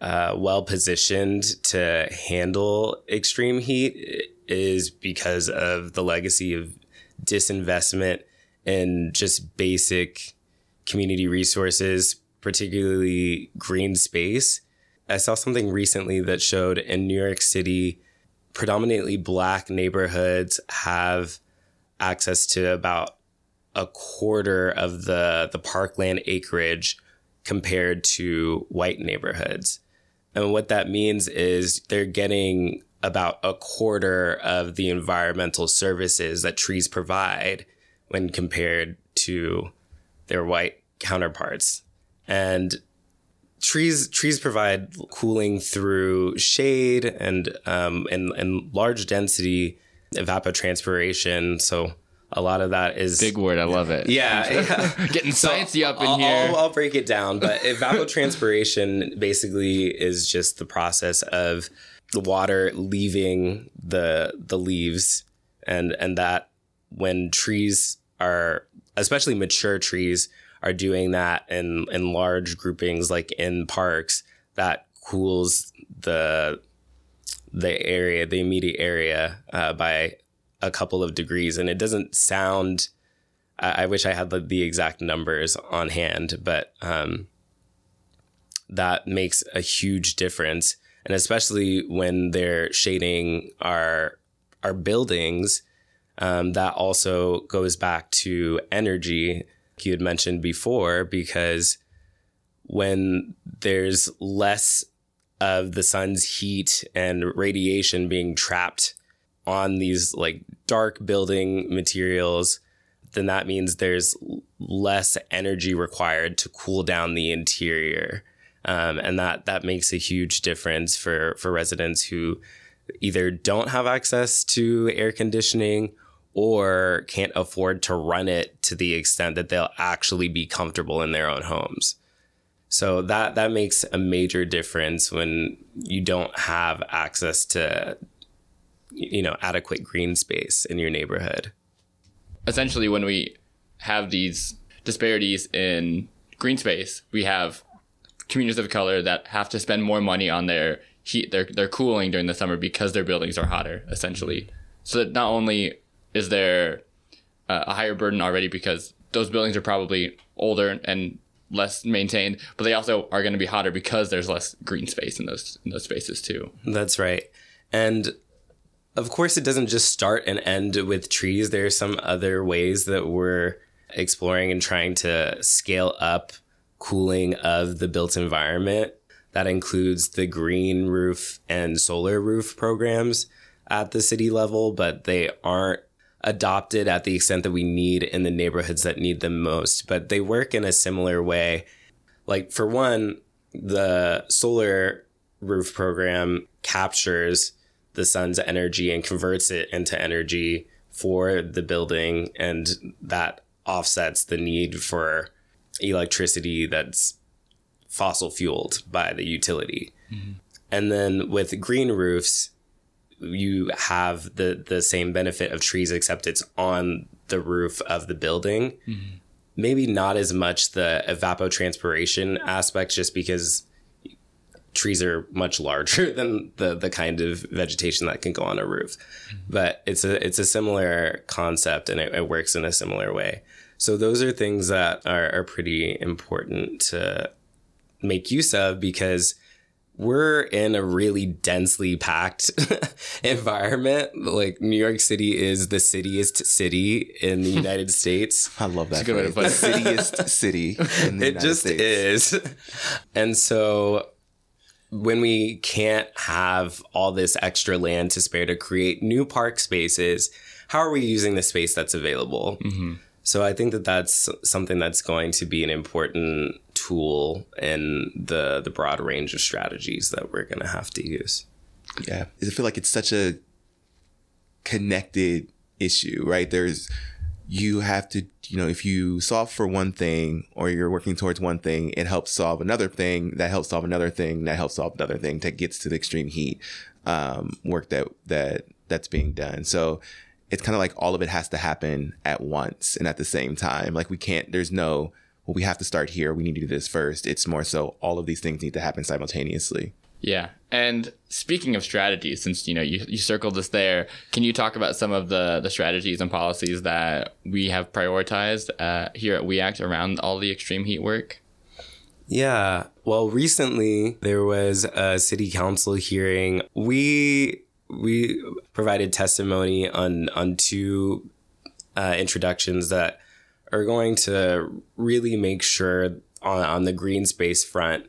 uh, well positioned to handle extreme heat is because of the legacy of disinvestment and just basic community resources, particularly green space. I saw something recently that showed in New York City, predominantly black neighborhoods have access to about a quarter of the, the parkland acreage compared to white neighborhoods. And what that means is they're getting about a quarter of the environmental services that trees provide when compared to their white counterparts. And trees trees provide cooling through shade and um, and and large density evapotranspiration. So a lot of that is Big word. I love it. Yeah, yeah. Getting sciencey up in I'll, here. I'll, I'll break it down, but evapotranspiration basically is just the process of the water leaving the the leaves, and and that when trees are, especially mature trees, are doing that in in large groupings, like in parks, that cools the the area, the immediate area, uh, by a couple of degrees, and it doesn't sound. I, I wish I had the, the exact numbers on hand, but um, that makes a huge difference, and especially when they're shading our our buildings, um, that also goes back to energy you had mentioned before, because when there's less of the sun's heat and radiation being trapped on these like dark building materials, then that means there's less energy required to cool down the interior. Um, and that that makes a huge difference for for residents who either don't have access to air conditioning or can't afford to run it to the extent that they'll actually be comfortable in their own homes. So that that makes a major difference when you don't have access to you know adequate green space in your neighborhood. essentially when we have these disparities in green space, we have communities of color that have to spend more money on their heat, their their cooling during the summer because their buildings are hotter. Essentially, so that not only is there a higher burden already because those buildings are probably older and less maintained, but they also are going to be hotter because there's less green space in those in those spaces too. That's right. And of course, it doesn't just start and end with trees. There are some other ways that we're exploring and trying to scale up cooling of the built environment. That includes the green roof and solar roof programs at the city level, but they aren't adopted at the extent that we need in the neighborhoods that need them most. But they work in a similar way. Like, for one, the solar roof program captures the sun's energy and converts it into energy for the building and that offsets the need for electricity that's fossil fueled by the utility. Mm-hmm. And then with green roofs, you have the the same benefit of trees except it's on the roof of the building. Mm-hmm. Maybe not as much the evapotranspiration aspect just because trees are much larger than the the kind of vegetation that can go on a roof. Mm-hmm. But it's a it's a similar concept and it, it works in a similar way. So those are things that are, are pretty important to make use of because we're in a really densely packed environment. Like New York City is the cityest city in the United States. I love that. a good way to put the cityest city in the it United just States. is. And so when we can't have all this extra land to spare to create new park spaces, how are we using the space that's available? Mm-hmm. So I think that that's something that's going to be an important tool in the the broad range of strategies that we're going to have to use. Yeah. I feel like it's such a connected issue, right? There's, you have to, you know, if you solve for one thing or you're working towards one thing, it helps solve another thing that helps solve another thing that helps solve another thing that gets to the extreme heat um, work that, that, that's being done. So it's kind of like all of it has to happen at once and at the same time. Like we can't, there's no, well, we have to start here. We need to do this first. It's more so all of these things need to happen simultaneously. Yeah. And speaking of strategies, since you know you, you circled this there, can you talk about some of the, the strategies and policies that we have prioritized uh, here at WeAct around all the extreme heat work? Yeah. Well, recently there was a city council hearing. We we provided testimony on on two uh, introductions that are going to really make sure on on the green space front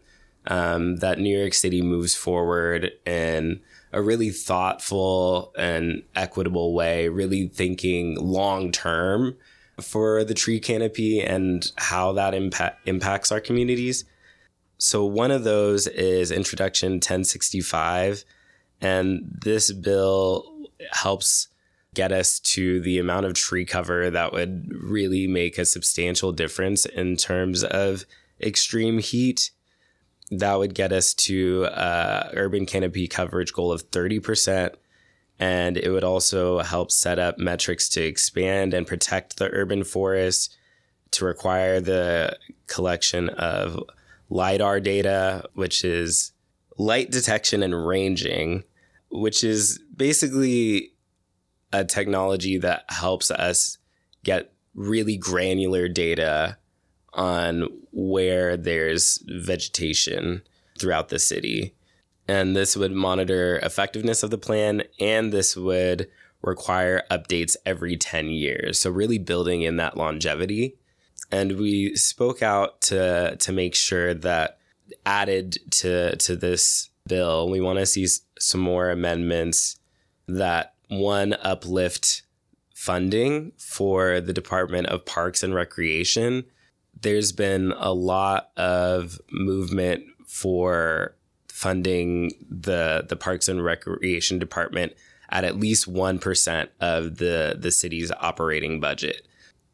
um, that New York City moves forward in a really thoughtful and equitable way, really thinking long term for the tree canopy and how that impact impacts our communities. So one of those is Introduction 1065, and this bill helps get us to the amount of tree cover that would really make a substantial difference in terms of extreme heat. That would get us to uh, urban canopy coverage goal of 30%. And it would also help set up metrics to expand and protect the urban forest, to require the collection of LIDAR data, which is light detection and ranging, which is basically a technology that helps us get really granular data on where there's vegetation throughout the city. And this would monitor effectiveness of the plan and this would require updates every 10 years. So really building in that longevity. And we spoke out to to make sure that added to to this bill, we want to see some more amendments that one uplift funding for the Department of Parks and Recreation. There's been a lot of movement for funding the the Parks and Recreation Department at at least 1% of the the city's operating budget.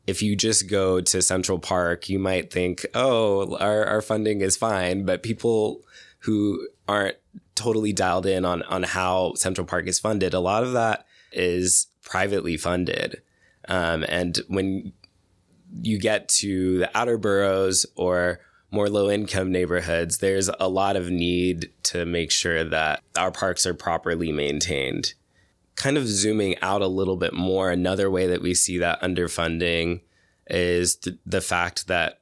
If you just go to Central Park, you might think, "Oh, our our funding is fine," but people who aren't totally dialed in on on how Central Park is funded. A lot of that is privately funded, um, and when you get to the outer boroughs or more low income neighborhoods, there's a lot of need to make sure that our parks are properly maintained. Kind of zooming out a little bit more, another way that we see that underfunding is th- the fact that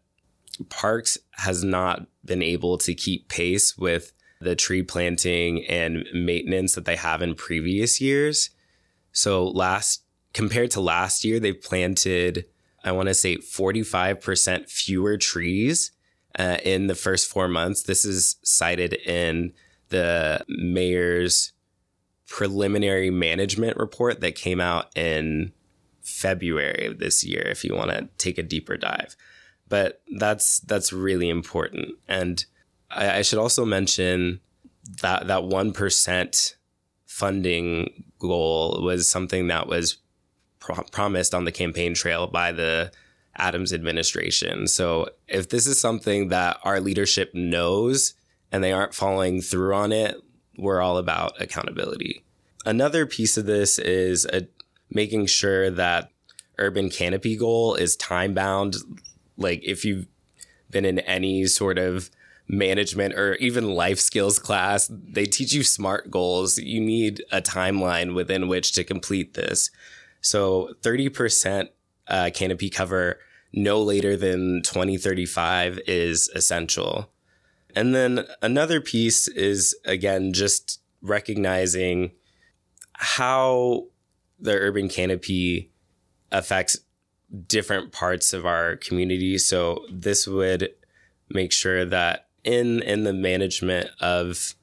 parks has not been able to keep pace with the tree planting and maintenance that they have in previous years. So last compared to last year, they've planted, I want to say 45% fewer trees uh, in the first four months. This is cited in the mayor's preliminary management report that came out in February of this year, if you want to take a deeper dive. But that's that's really important. And I, I should also mention that that one percent funding goal was something that was pro- promised on the campaign trail by the Adams administration. So if this is something that our leadership knows and they aren't following through on it, we're all about accountability. Another piece of this is a, making sure that urban canopy goal is time bound. Like if you've been in any sort of management or even life skills class, they teach you SMART goals. You need a timeline within which to complete this. So 30% uh, canopy cover no later than 2035 is essential. And then another piece is again just recognizing how the urban canopy affects different parts of our community. So this would make sure that in in the management of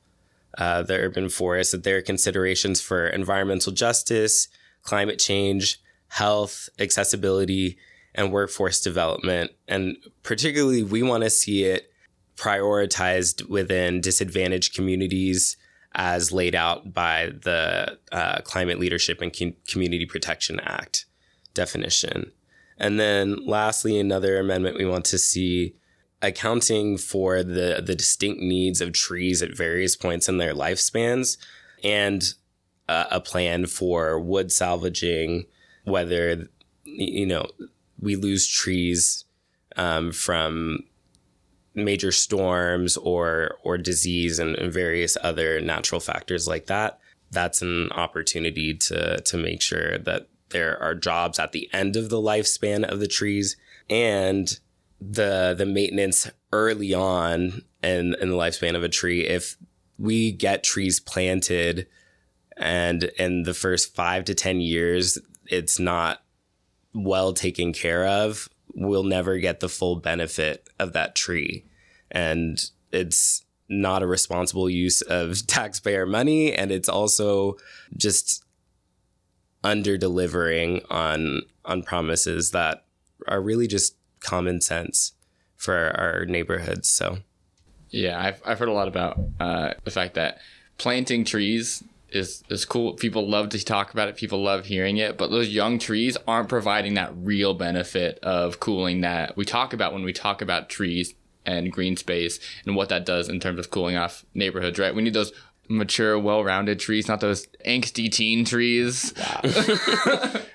uh, the urban forest that there are considerations for environmental justice, climate change, health, accessibility, and workforce development. And particularly, we want to see it prioritized within disadvantaged communities as laid out by the uh, Climate Leadership and Community Protection Act definition. And then lastly, another amendment we want to see accounting for the the distinct needs of trees at various points in their lifespans and uh, a plan for wood salvaging whether you know we lose trees um, from major storms or or disease and, and various other natural factors like that that's an opportunity to to make sure that there are jobs at the end of the lifespan of the trees and the the maintenance early on in in the lifespan of a tree if we get trees planted and in the first 5 to 10 years it's not well taken care of we'll never get the full benefit of that tree. And it's not a responsible use of taxpayer money and it's also just under delivering on on promises that are really just common sense for our neighborhoods. So, Yeah, I've, I've heard a lot about uh, the fact that planting trees is is cool. People love to talk about it. People love hearing it, but those young trees aren't providing that real benefit of cooling that we talk about when we talk about trees and green space and what that does in terms of cooling off neighborhoods. Right? We need those mature, well-rounded trees, not those angsty teen trees.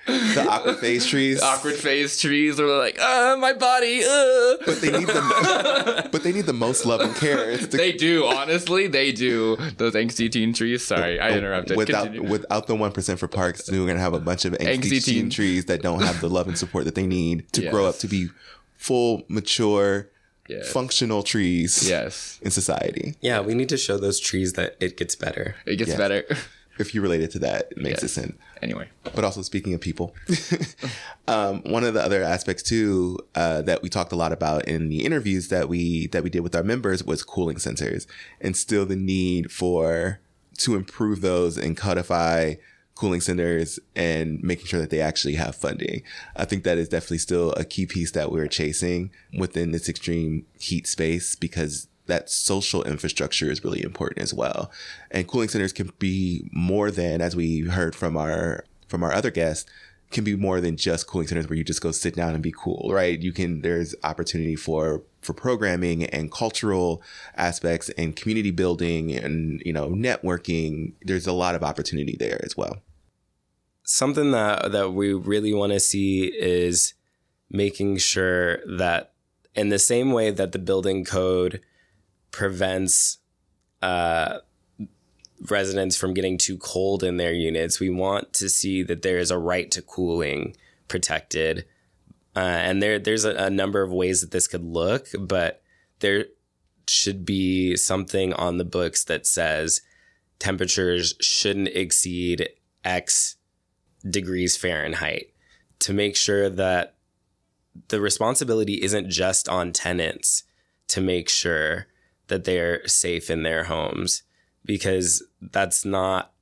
The awkward phase trees. Awkward phase trees are like, uh, my body, uh. But they need the but they need the most love and care. The- They do, honestly, they do. Those angsty teen trees. Sorry, I interrupted. Without Continue. without the one percent for parks, we're gonna have a bunch of angsty, Angsty teen teen. trees that don't have the love and support that they need to grow up to be full, mature, Yes. functional trees yes, in society. Yeah, we need to show those trees that it gets better. it gets Yeah. better. If you related to that, it makes Yes. sense. anyway, but also speaking of people, um, one of the other aspects too uh, that we talked a lot about in the interviews that we that we did with our members was cooling centers, and still the need for to improve those and codify cooling centers and making sure that they actually have funding. I think that is definitely still a key piece that we're chasing within this extreme heat space because that social infrastructure is really important as well. And cooling centers can be more than, as we heard from our from our other guests, can be more than just cooling centers where you just go sit down and be cool, right? You can there's opportunity for for programming and cultural aspects and community building and you know networking. There's a lot of opportunity there as well. Something that that we really want to see is making sure that in the same way that the building code prevents uh, residents from getting too cold in their units, we want to see that there is a right to cooling protected. Uh, and there there's a, a number of ways that this could look, but there should be something on the books that says temperatures shouldn't exceed X degrees Fahrenheit to make sure that the responsibility isn't just on tenants to make sure that they're safe in their homes because that's not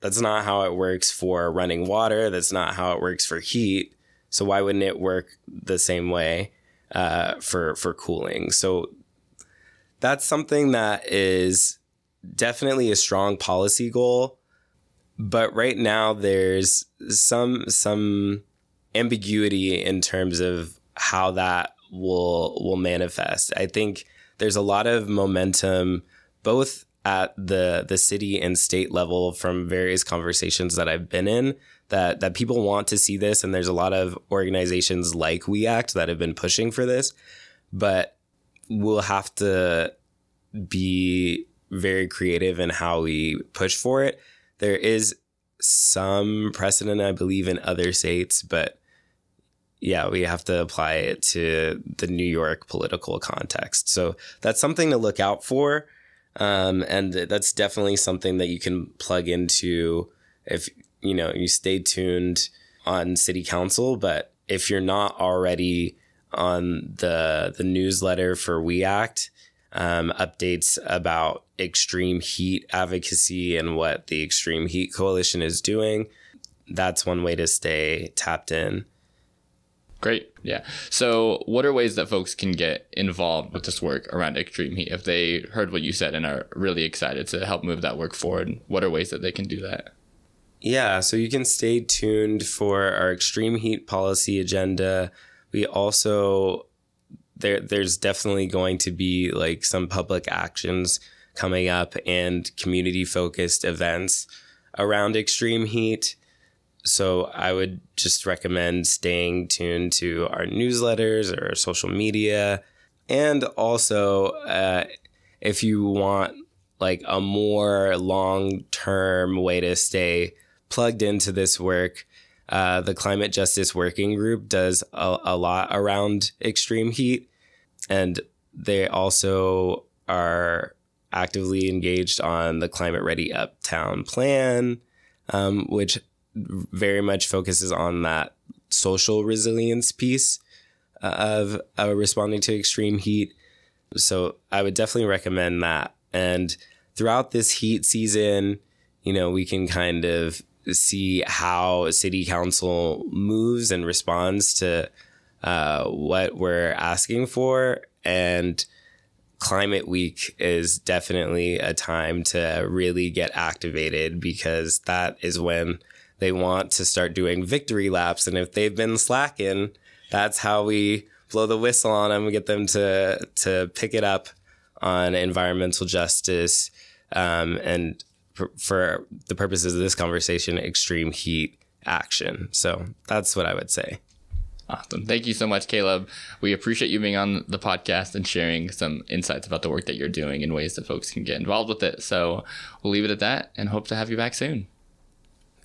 that's not how it works for running water. That's not how it works for heat. So why wouldn't it work the same way uh, for for cooling? So that's something that is definitely a strong policy goal but right now there's some some ambiguity in terms of how that will will manifest. I think there's a lot of momentum both at the the city and state level from various conversations that I've been in that that people want to see this and there's a lot of organizations like We Act that have been pushing for this but we'll have to be very creative in how we push for it there is some precedent, I believe, in other states, but yeah, we have to apply it to the New York political context. So that's something to look out for. Um, and that's definitely something that you can plug into if you know you stay tuned on city council. But if you're not already on the the newsletter for We Act, um, updates about extreme heat advocacy and what the Extreme Heat Coalition is doing. That's one way to stay tapped in. great. Yeah. So, what are ways that folks can get involved with this work around extreme heat if they heard what you said and are really excited to help move that work forward? What are ways that they can do that? Yeah, so you can stay tuned for our extreme heat policy agenda. We also there there's definitely going to be like some public actions coming up and community focused events around extreme heat. So I would just recommend staying tuned to our newsletters or social media. And also, uh, if you want like a more long term way to stay plugged into this work, uh, the Climate Justice Working Group does a, a lot around extreme heat. And they also are actively engaged on the Climate Ready Uptown plan, um, which very much focuses on that social resilience piece uh, of uh, responding to extreme heat. So I would definitely recommend that. And throughout this heat season, you know, we can kind of see how city council moves and responds to uh, what we're asking for. And Climate Week is definitely a time to really get activated because that is when they want to start doing victory laps. And if they've been slacking, that's how we blow the whistle on them and get them to, to pick it up on environmental justice um, and for, for the purposes of this conversation, extreme heat action. So that's what I would say. Awesome. Thank you so much, Caleb. We appreciate you being on the podcast and sharing some insights about the work that you're doing and ways that folks can get involved with it. So we'll leave it at that and hope to have you back soon.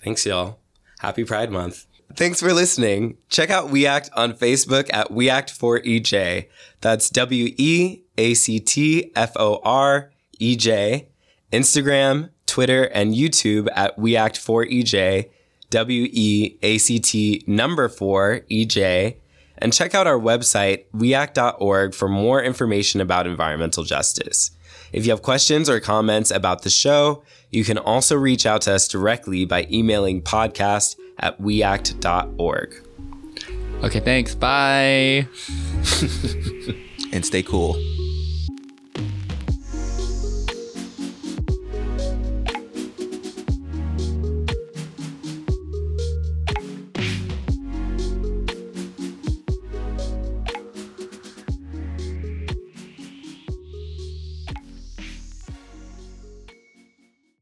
Thanks, y'all. Happy Pride Month. Thanks for listening. Check out We Act on Facebook at We Act for EJ. That's W E A C T F O R E J. Instagram, Twitter, and YouTube at We Act for EJ. W E A C T number four EJ. And check out our website, weact.org, for more information about environmental justice. If you have questions or comments about the show, you can also reach out to us directly by emailing podcast at weact.org. Okay, thanks. Bye. and stay cool.